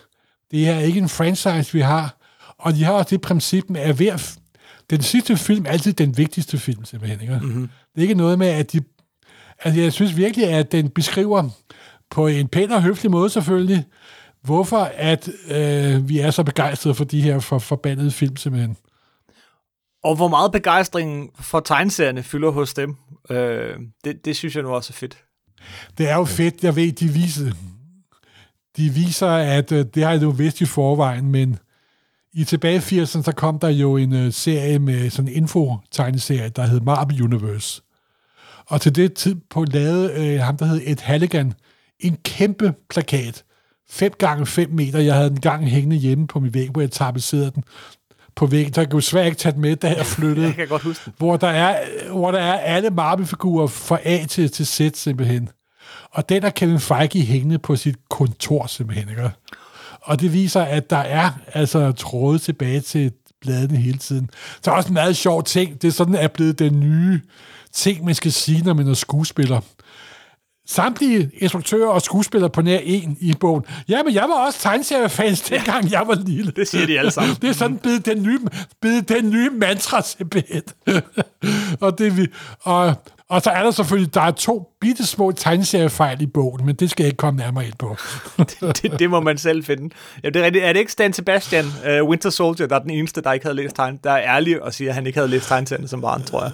Det er ikke en franchise, vi har. Og de har også det princip med, at hver, den sidste film er altid den vigtigste film, simpelthen. Ikke? Mm-hmm. Det er ikke noget med, at de... Altså, jeg synes virkelig, at den beskriver på en pæn og høflig måde selvfølgelig, hvorfor at øh, vi er så begejstrede for de her for, forbandede film, simpelthen. Og hvor meget begejstring for tegneserierne fylder hos dem, øh, det, det synes jeg nu også er fedt. Det er jo fedt, jeg ved, de viser, de viser, at øh, det har jeg jo vidst i forvejen, men i tilbage i 80'erne, så kom der jo en øh, serie med sådan en info-tegneserie, der hed Marvel Universe. Og til det tidspunkt lavede øh, ham, der hed Ed Halligan, en kæmpe plakat. 5 gange 5 meter. Jeg havde den gang hængende hjemme på min væg, hvor jeg tapetserede den på væggen. Jeg kunne svært ikke tage den med, da jeg flyttede. Jeg kan godt huske den. Hvor der er, hvor der er alle Marvel-figurer fra A til, til Z simpelthen. Og den er Kevin Feige hængende på sit kontor simpelthen. Ikke? Og det viser, at der er altså tråde tilbage til bladene hele tiden. Så er også en meget sjov ting. Det er sådan, at blevet den nye ting, man skal sige, når man er skuespiller. Samtlige instruktører og skuespillere på nær en i bogen. Jamen, jeg var også tegneseriefans, dengang jeg var lille. Det siger de alle sammen. Det er sådan blevet den nye, blevet den nye mantra, simpelthen. og, det, vi, og, og så er der selvfølgelig, der er to bitte små tegneseriefejl i bogen, men det skal jeg ikke komme nærmere ind på. det, det, det, må man selv finde. Ja, det er, rigtigt. er det ikke Stan Sebastian, uh, Winter Soldier, der er den eneste, der ikke havde læst tegn, der er ærlig og siger, at han ikke havde læst tegneserierne som barn, tror jeg.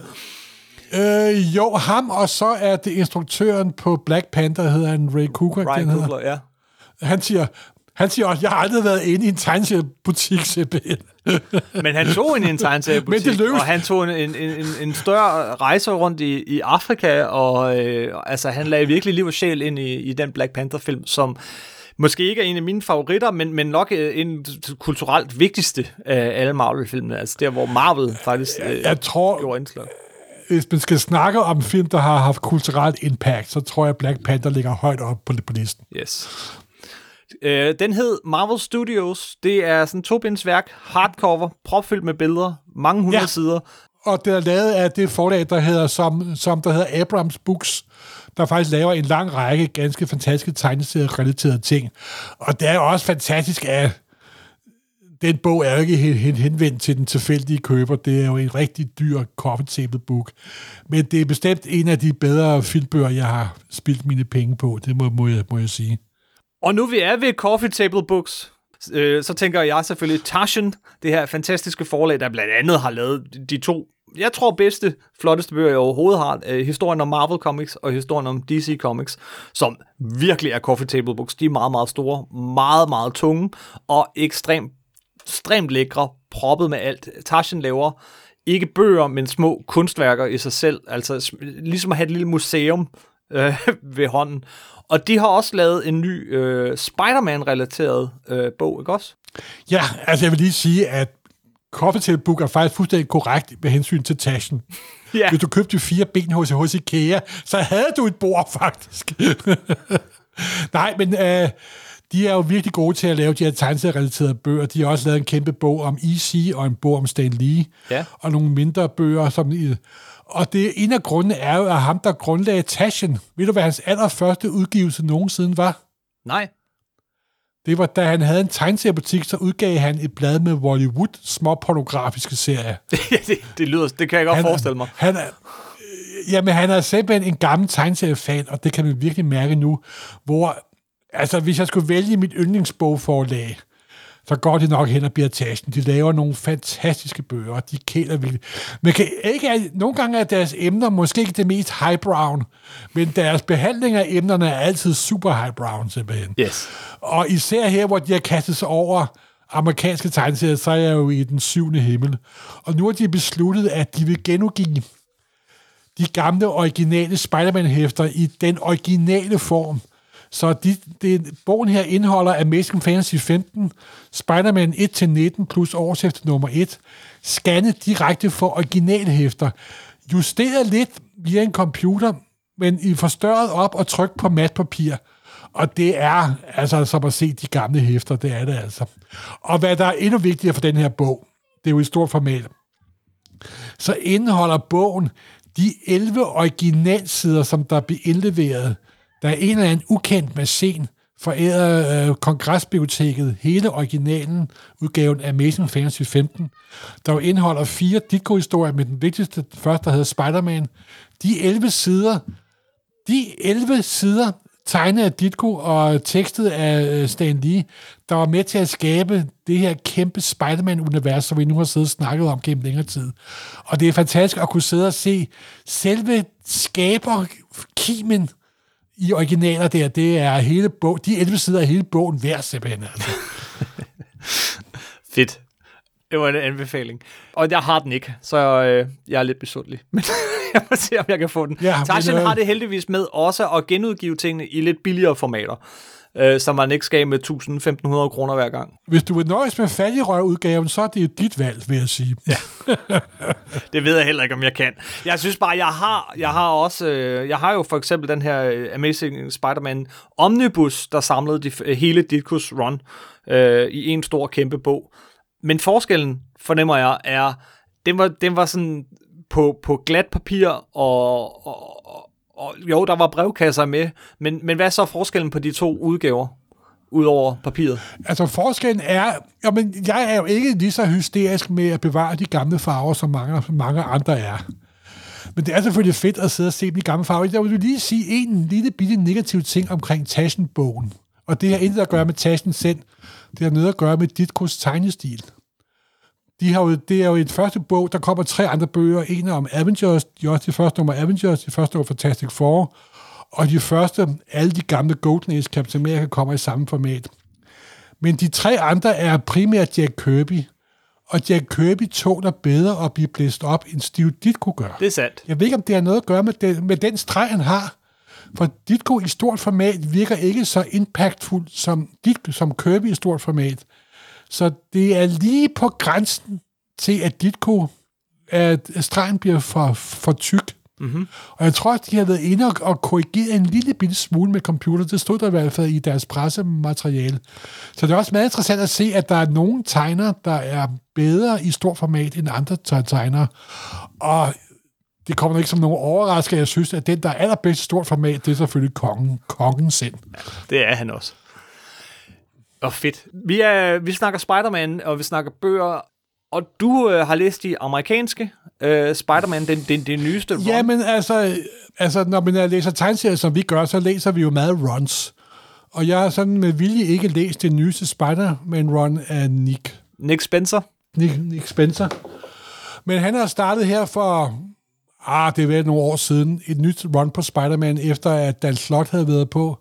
Øh, jo, ham, og så er det instruktøren på Black Panther, hedder han Ray Coogler. Ryan. Coogler, ja. Han siger, han siger også, jeg har aldrig været inde i en tegneseriebutik, simpelthen. Men han tog ind i en tegneseriebutik, Men det lykkedes. og han tog en, en, en, en større rejse rundt i, i Afrika, og øh, altså, han lagde virkelig liv og sjæl ind i, i den Black Panther-film, som måske ikke er en af mine favoritter, men, men nok øh, en kulturelt vigtigste af alle Marvel-filmene. Altså der, hvor Marvel faktisk øh, Jeg tror, gjorde indslag. Hvis man skal snakke om en film, der har haft kulturelt impact, så tror jeg, Black Panther ligger højt op på, på listen. Yes. Øh, den hed Marvel Studios. Det er sådan to værk, hardcover, propfyldt med billeder, mange hundrede Ja. sider. Og det er lavet af det forlag, der hedder, som, som der hedder Abrams Books, der faktisk laver en lang række ganske fantastiske tegneserier-relaterede ting. Og det er jo også fantastisk, at den bog er jo ikke henvendt til den tilfældige køber. Det er jo en rigtig dyr coffee table book. Men det er bestemt en af de bedre filmbøger, jeg har spildt mine penge på. Det må, må, jeg, må jeg sige. Og nu vi er ved Coffee Table Books, øh, så tænker jeg selvfølgelig Taschen, det her fantastiske forlag, der blandt andet har lavet de to, jeg tror bedste, flotteste bøger, jeg overhovedet har. Øh, historien om Marvel Comics og historien om DC Comics, som virkelig er Coffee Table Books. De er meget, meget store, meget, meget tunge og ekstremt, ekstremt lækre, proppet med alt. Taschen laver ikke bøger, men små kunstværker i sig selv. Altså ligesom at have et lille museum øh, ved hånden. Og de har også lavet en ny øh, Spider-Man-relateret øh, bog, ikke også? Ja, altså jeg vil lige sige, at coffee table book er faktisk fuldstændig korrekt med hensyn til taschen. Ja. Hvis du købte fire ben hos, hos IKEA, så havde du et bord, faktisk. Nej, men øh, de er jo virkelig gode til at lave de her tegneserierelaterede bøger. De har også lavet en kæmpe bog om E.C. og en bog om Stan Lee. Ja. Og nogle mindre bøger. Som, og det, en af grundene er jo, at ham, der grundlagde Taschen, ved du, hvad hans allerførste udgivelse nogensinde var? Nej. Det var, da han havde en tegneseriebutik, så udgav han et blad med Hollywood småpornografiske serier. det, det lyder, det kan jeg godt Han, forestille mig. Han er, øh, jamen, han er simpelthen en gammel tegneseriefan, og det kan man virkelig mærke nu, hvor, altså, hvis jeg skulle vælge mit yndlingsbogforlag, så går det nok hen og bliver taschen. De laver nogle fantastiske bøger, og de kæler virkelig. Men kan ikke, nogle gange er deres emner måske ikke det mest highbrow, men deres behandling af emnerne er altid super highbrow, simpelthen. Yes. Og især her, hvor de har kastet sig over amerikanske tegneserier, så er jeg jo i den syvende himmel. Og nu har de besluttet, at de vil genudgive de gamle originale Spider-Man-hæfter i den originale form. Så de, det, bogen her indeholder Amazing Fantasy 15, Spider-Man 1-19 plus årshæfte nummer 1, scannet direkte for originalhæfter, justeret lidt via en computer, men i forstørret op og trykt på matpapir. Og det er altså som at se de gamle hæfter, det er det altså. Og hvad der er endnu vigtigere for den her bog, det er jo i stort format, så indeholder bogen de 11 originalsider, som der blev indleveret der er en eller anden ukendt maskine, forærede øh, Kongresbiblioteket hele originalen udgaven af Amazing Fantasy 15, der jo indeholder fire Ditko-historier med den vigtigste første der hedder Spider-Man. De 11 sider, de 11 sider tegnet af Ditko og tekstet af øh, Stan Lee, der var med til at skabe det her kæmpe Spider-Man-univers, som vi nu har siddet og snakket om gennem længere tid. Og det er fantastisk at kunne sidde og se selve skaberkimen i originaler der, det er hele bog, de 11 sider af hele bogen hver simpelthen. Altså. Fedt. Det var en anbefaling. Og jeg har den ikke, så øh, jeg er lidt besundelig. Men jeg må se, om jeg kan få den. Ja, Tarzan øh, har det heldigvis med også at genudgive tingene i lidt billigere formater, øh, så man ikke skal med 1.000-1.500 kroner hver gang. Hvis du vil nøjes med fattigrøvudgaven, så er det dit valg, vil jeg sige. Ja. Det ved jeg heller ikke, om jeg kan. Jeg synes bare, jeg har, jeg har også, øh, jeg har jo for eksempel den her øh, Amazing Spider-Man Omnibus, der samlede de, øh, hele Ditkus run øh, i en stor kæmpe bog. Men forskellen, fornemmer jeg, er, den var, den var sådan på, på glat papir, og, og, og, jo, der var brevkasser med, men, men hvad er så forskellen på de to udgaver, udover papiret? Altså forskellen er, jamen, jeg er jo ikke lige så hysterisk med at bevare de gamle farver, som mange, mange andre er. Men det er selvfølgelig fedt at sidde og se de gamle farver. Jeg vil lige sige en lille bitte negativ ting omkring Taschen-bogen. Og det har intet at gøre med Taschen selv. Det har noget at gøre med Ditkos tegnestil. De har jo, det er jo et første bog, der kommer tre andre bøger. En er om Avengers, de er også de første nummer Avengers, de første nummer Fantastic Four, og de første, alle de gamle Golden Age Captain America kommer i samme format. Men de tre andre er primært Jack Kirby, og Jack Kirby tåler bedre at blive blæst op, end Steve Ditko gør. Det er sandt. Jeg ved ikke, om det har noget at gøre med den, med den streg, han har. For Ditko i stort format virker ikke så impactfuld som, Dit, som Kirby i stort format. Så det er lige på grænsen til, at Ditko, at stregen bliver for, for tyk. Mm-hmm. Og jeg tror, at de har været inde og, og korrigeret en lille bitte smule med computer. Det stod der i hvert fald i deres pressemateriale. Så det er også meget interessant at se, at der er nogle tegner, der er bedre i stort format end andre te- tegnere. Og det kommer ikke som nogen overraskelse. Jeg synes, at den, der er allerbedst i stort format, det er selvfølgelig kongen, kongen selv. Det er han også. Og fedt. Vi, er, vi snakker Spider-Man, og vi snakker bøger, og du øh, har læst de amerikanske øh, Spider-Man, den, den, den nyeste run. Jamen altså, altså, når man læser tegneserier, som vi gør, så læser vi jo meget runs. Og jeg har sådan med vilje ikke læst det nyeste Spider-Man-run af Nick, Nick Spencer. Nick, Nick Spencer. Men han har startet her for, ah, det er vel nogle år siden, et nyt run på Spider-Man, efter at Dan Slott havde været på.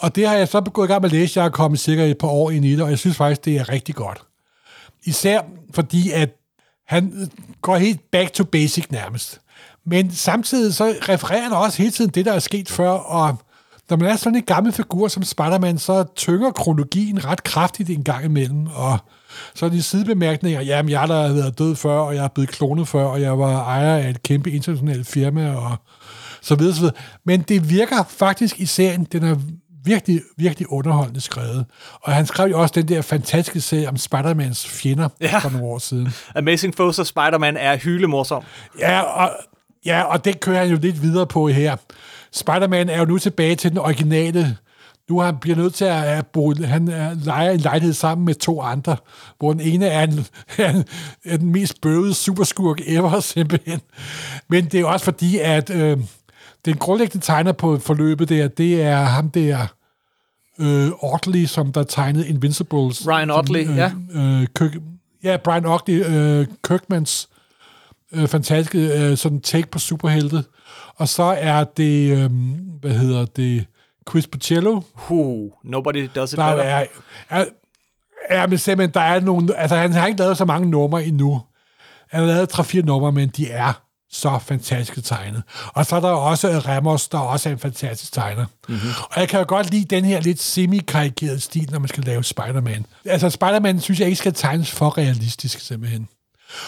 Og det har jeg så gået i gang med at læse. Jeg er kommet cirka et par år ind i det, og jeg synes faktisk, det er rigtig godt. Især fordi, at han går helt back to basic nærmest. Men samtidig så refererer han også hele tiden det, der er sket før, og når man er sådan en gammel figur som Spider-Man, så tynger kronologien ret kraftigt en gang imellem, og så er de sidebemærkninger, jamen jeg har været død før, og jeg er blevet klonet før, og jeg var ejer af et kæmpe internationalt firma, og så videre, så videre. Men det virker faktisk i serien, den er virkelig, virkelig underholdende skrevet. Og han skrev jo også den der fantastiske serie om Spider-Mans fjender Ja. for nogle år siden. Amazing Foes of Spider-Man er hylemorsom. Ja, og, ja, og det kører han jo lidt videre på her. Spider-Man er jo nu tilbage til den originale. Nu har han bliver nødt til at, at bo, han er, leger en lejlighed sammen med to andre, hvor den ene er, en, er, en, er den mest bøvede superskurk ever, simpelthen. Men det er også fordi, at øh, den grundlæggende tegner på forløbet der, det er ham der, øh, Otley, som der tegnede Invincibles. Ryan Otley, som, ja. Øh, Kirk, ja, Brian Otley, øh, Kirkmans øh, fantastiske øh, sådan take på superhelte. Og så er det, øh, hvad hedder det, Chris Pacello, Huh, nobody does it der better. er, er, er men simpelthen, der er nogle, altså han har ikke lavet så mange numre endnu. Han har lavet 3-4 numre, men de er så fantastisk tegnet. Og så er der også Ramos, der også er en fantastisk tegner. Mm-hmm. Og jeg kan jo godt lide den her lidt semi-karikerede stil, når man skal lave Spider-Man. Altså, Spider-Man synes jeg ikke skal tegnes for realistisk, simpelthen.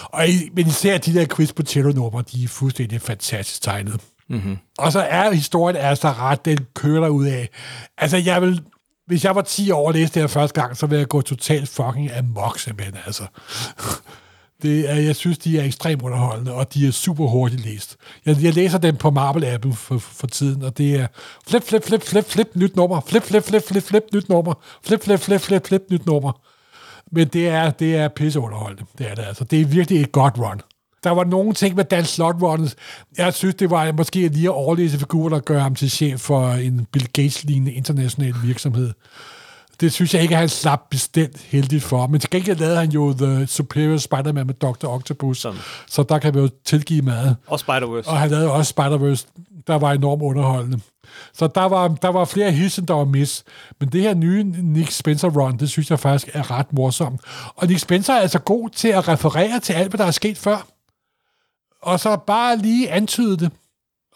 Og i, men især de der Chris Bocello-numre, de er fuldstændig fantastisk tegnet. Mm-hmm. Og så er historien altså ret, den kører ud af. Altså, jeg vil, hvis jeg var 10 år og læste det her første gang, så ville jeg gå totalt fucking amok, simpelthen, altså. Det er, jeg synes, de er ekstremt underholdende, og de er super hurtigt læst. Jeg, jeg læser dem på Marvel-appen for, for tiden, og det er flip, flip, flip, flip, flip, nyt nummer, flip, flip, flip, flip, flip, nyt nummer, flip, flip, flip, flip, flip, nyt nummer. Men det er, det er pisseunderholdende. Det er det altså. Det er virkelig et godt run. Der var nogle ting med Dan Slot Runs. Jeg synes, det var måske lige at overlæse figurer, der gør ham til chef for en Bill Gates-lignende international virksomhed. Det synes jeg ikke, at han slap bestemt heldigt for. Men til gengæld lavede han jo The Superior Spider-Man med Dr. Octopus. Sådan. Så der kan vi jo tilgive mad. Og Spider-Verse. Og han lavede også Spider-Verse, der var enormt underholdende. Så der var, der var flere hits, end der var miss. Men det her nye Nick Spencer run, det synes jeg faktisk er ret morsomt. Og Nick Spencer er altså god til at referere til alt, hvad der er sket før. Og så bare lige antyde det.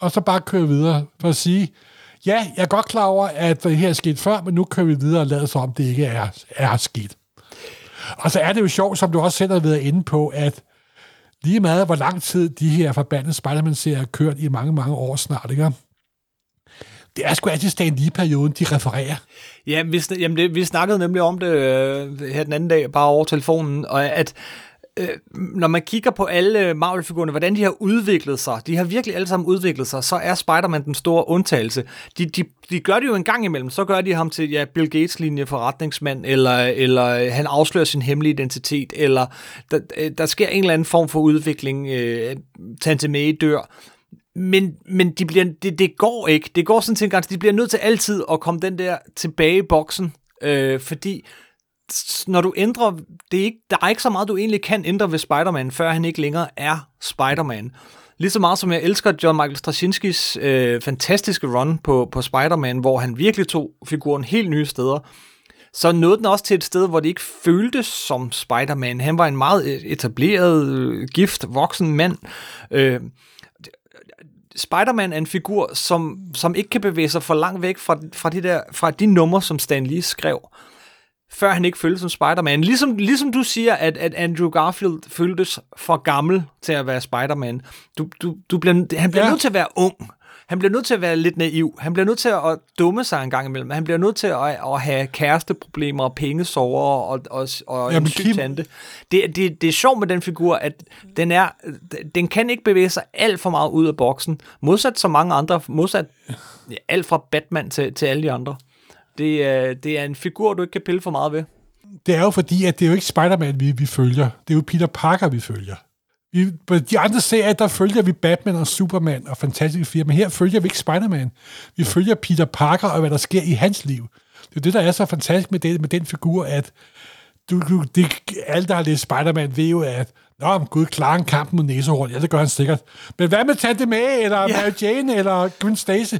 Og så bare køre videre for at sige, ja, jeg er godt klar over, at det her er sket før, men nu kører vi videre og lader som om det ikke er, er sket. Og så er det jo sjovt, som du også selv har været inde på, at lige meget hvor lang tid de her forbandede Spider-Man-serier har kørt i mange, mange år snart, ikke? Det er sgu altid Stan Lee-perioden, de refererer. Ja, vi, jamen det, vi snakkede nemlig om det øh, her den anden dag, bare over telefonen, og at øh, når man kigger på alle Marvel-figurerne, hvordan de har udviklet sig, de har virkelig alle sammen udviklet sig, så er Spider-Man den store undtagelse. De, de, de gør det jo en gang imellem, så gør de ham til ja, Bill Gates-linje forretningsmand, eller, eller han afslører sin hemmelige identitet, eller der, øh, der sker en eller anden form for udvikling, øh, Tante May dør, men, men de bliver, det, det går ikke. Det går sådan til en gang, de bliver nødt til altid at komme den der tilbage i boksen, øh, fordi når du ændrer, det er ikke, der er ikke så meget, du egentlig kan ændre ved Spider-Man, før han ikke længere er Spider-Man. Lige så meget som jeg elsker John Michael Straczynskis øh, fantastiske run på, på Spider-Man, hvor han virkelig tog figuren helt nye steder, så nåede den også til et sted, hvor det ikke føltes som Spider-Man. Han var en meget e- etableret, øh, gift, voksen mand. Øh, Spider-Man er en figur, som, som ikke kan bevæge sig for langt væk fra, fra, de, der, fra de numre, som Stan Lee skrev, før han ikke føltes som Spider-Man. Ligesom, ligesom du siger, at, at Andrew Garfield føltes for gammel til at være Spider-Man. Du, du, du bliver, han bliver Ja. ja. nødt til at være ung. Han bliver nødt til at være lidt naiv. Han bliver nødt til at dumme sig en gang imellem. Han bliver nødt til at, at have kæresteproblemer og pengesover og, og, og Jamen, en syg tante. Det, det, det er sjovt med den figur, at den, er, den kan ikke bevæge sig alt for meget ud af boksen. Modsat så mange andre. Modsat ja, alt fra Batman til, til alle de andre. Det er, det er en figur, du ikke kan pille for meget ved. Det er jo fordi, at det er jo ikke Spider-Man, vi, vi følger. Det er jo Peter Parker, vi følger. Vi, på de andre serier, der følger vi Batman og Superman og Fantastiske Fire, men her følger vi ikke Spider-Man. Vi følger Peter Parker og hvad der sker i hans liv. Det er det, der er så fantastisk med, det, med den figur, at du, du, det, alle, der har læst Spider-Man, ved jo, at Nå, men gud, klarer en kamp mod næsehorn. Ja, det gør han sikkert. Men hvad med Tante May, eller ja. Mary Jane, eller Gwen Stacy?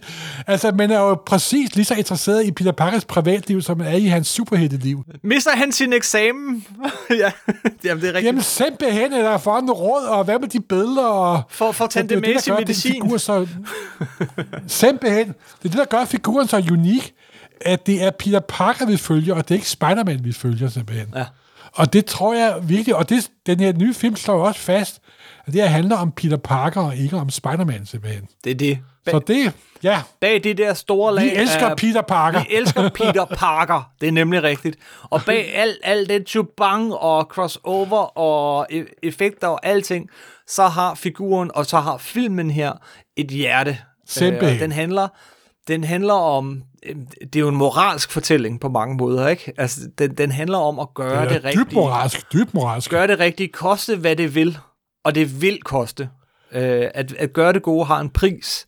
Altså, man er jo præcis lige så interesseret i Peter Parkers privatliv, som man er i hans superhelteliv. Mister han sin eksamen? ja, jamen det er rigtigt. Jamen simpelthen, eller for en råd, og hvad med de billeder? Og, For- for Tante gør den medicin. Figur så, simpelthen. Det er det, der gør figuren så unik, at det er Peter Parker, vi følger, og det er ikke Spider-Man, vi følger simpelthen. Ja. Og det tror jeg virkelig, og det, den her nye film slår også fast, at det her handler om Peter Parker, og ikke om Spider-Man simpelthen. Det er det. Bag, Så det, ja, bag det der store lag vi elsker af- Peter Parker. Vi elsker Peter Parker. Det er nemlig rigtigt. Og bag alt al den chubang og crossover og e- effekter og alting, så har figuren og så har filmen her et hjerte. Simpelthen. og den handler, den handler om, øh, det er jo en moralsk fortælling på mange måder, ikke? Altså, den, den handler om at gøre det, det rigtige. dybt moralsk, dybt moralsk. Gøre det rigtige, koste hvad det vil. Og det vil koste. Øh, at, at gøre det gode har en pris.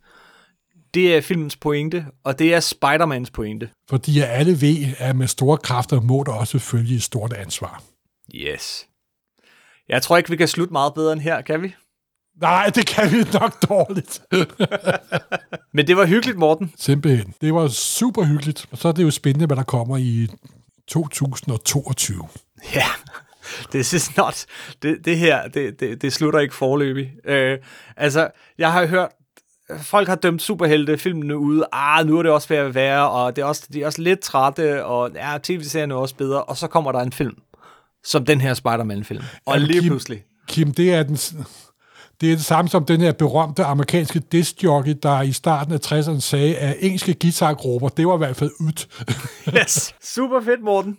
Det er filmens pointe, og det er Spider-Mans pointe. Fordi alle ved, at med store kræfter må der også følge et stort ansvar. Yes. Jeg tror ikke, vi kan slutte meget bedre end her, kan vi? Nej, det kan vi nok dårligt. Men det var hyggeligt, Morten. Simpelthen. Det var super hyggeligt. Og så er det jo spændende, hvad der kommer i 2022. Ja, det er not. Det, det her, det, det, det slutter ikke forløbig. Øh, altså, jeg har hørt, folk har dømt superhelte filmene ude. Ah, nu er det også ved at være, og det er også, de er også lidt trætte, og ja, tv-serien er også bedre. Og så kommer der en film, som den her Spider-Man-film. Og Jamen, lige Kim- pludselig. Kim, det er den... Det er det samme som den her berømte amerikanske discjockey, der i starten af 60'erne sagde, at engelske guitargrupper, det var i hvert fald ud. Yes. Super fedt, Morten.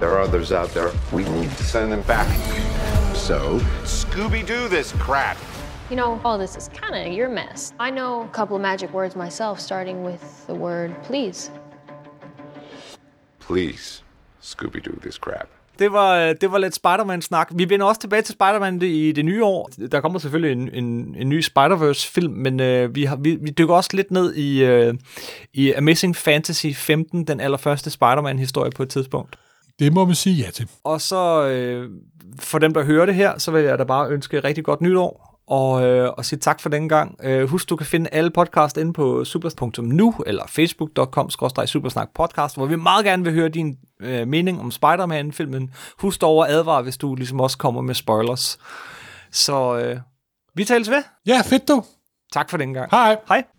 There are others out there. We need to send them back. So, Scooby-Doo this crap. You know, all this is kind of your mess. I know a couple of magic words myself, starting with the word please. Please, Scooby-Doo this crap. Det var, det var lidt Spider-Man-snak. Vi vender også tilbage til Spider-Man i det nye år. Der kommer selvfølgelig en, en, en ny Spider-Verse-film, men øh, vi, har, vi, vi dykker også lidt ned i, øh, i Amazing Fantasy 15, den allerførste Spider-Man-historie på et tidspunkt. Det må man sige ja til. Og så øh, for dem, der hører det her, så vil jeg da bare ønske rigtig godt nytår, og, øh, og sige tak for den gang. Øh, husk, du kan finde alle podcast inde på super.nu eller facebook.com supersnak podcast, hvor vi meget gerne vil høre din øh, mening om Spider-Man-filmen. Husk dog at advare, hvis du ligesom også kommer med spoilers. Så øh, vi tales ved. Ja, fedt du. Tak for den gang. Hej. Hej.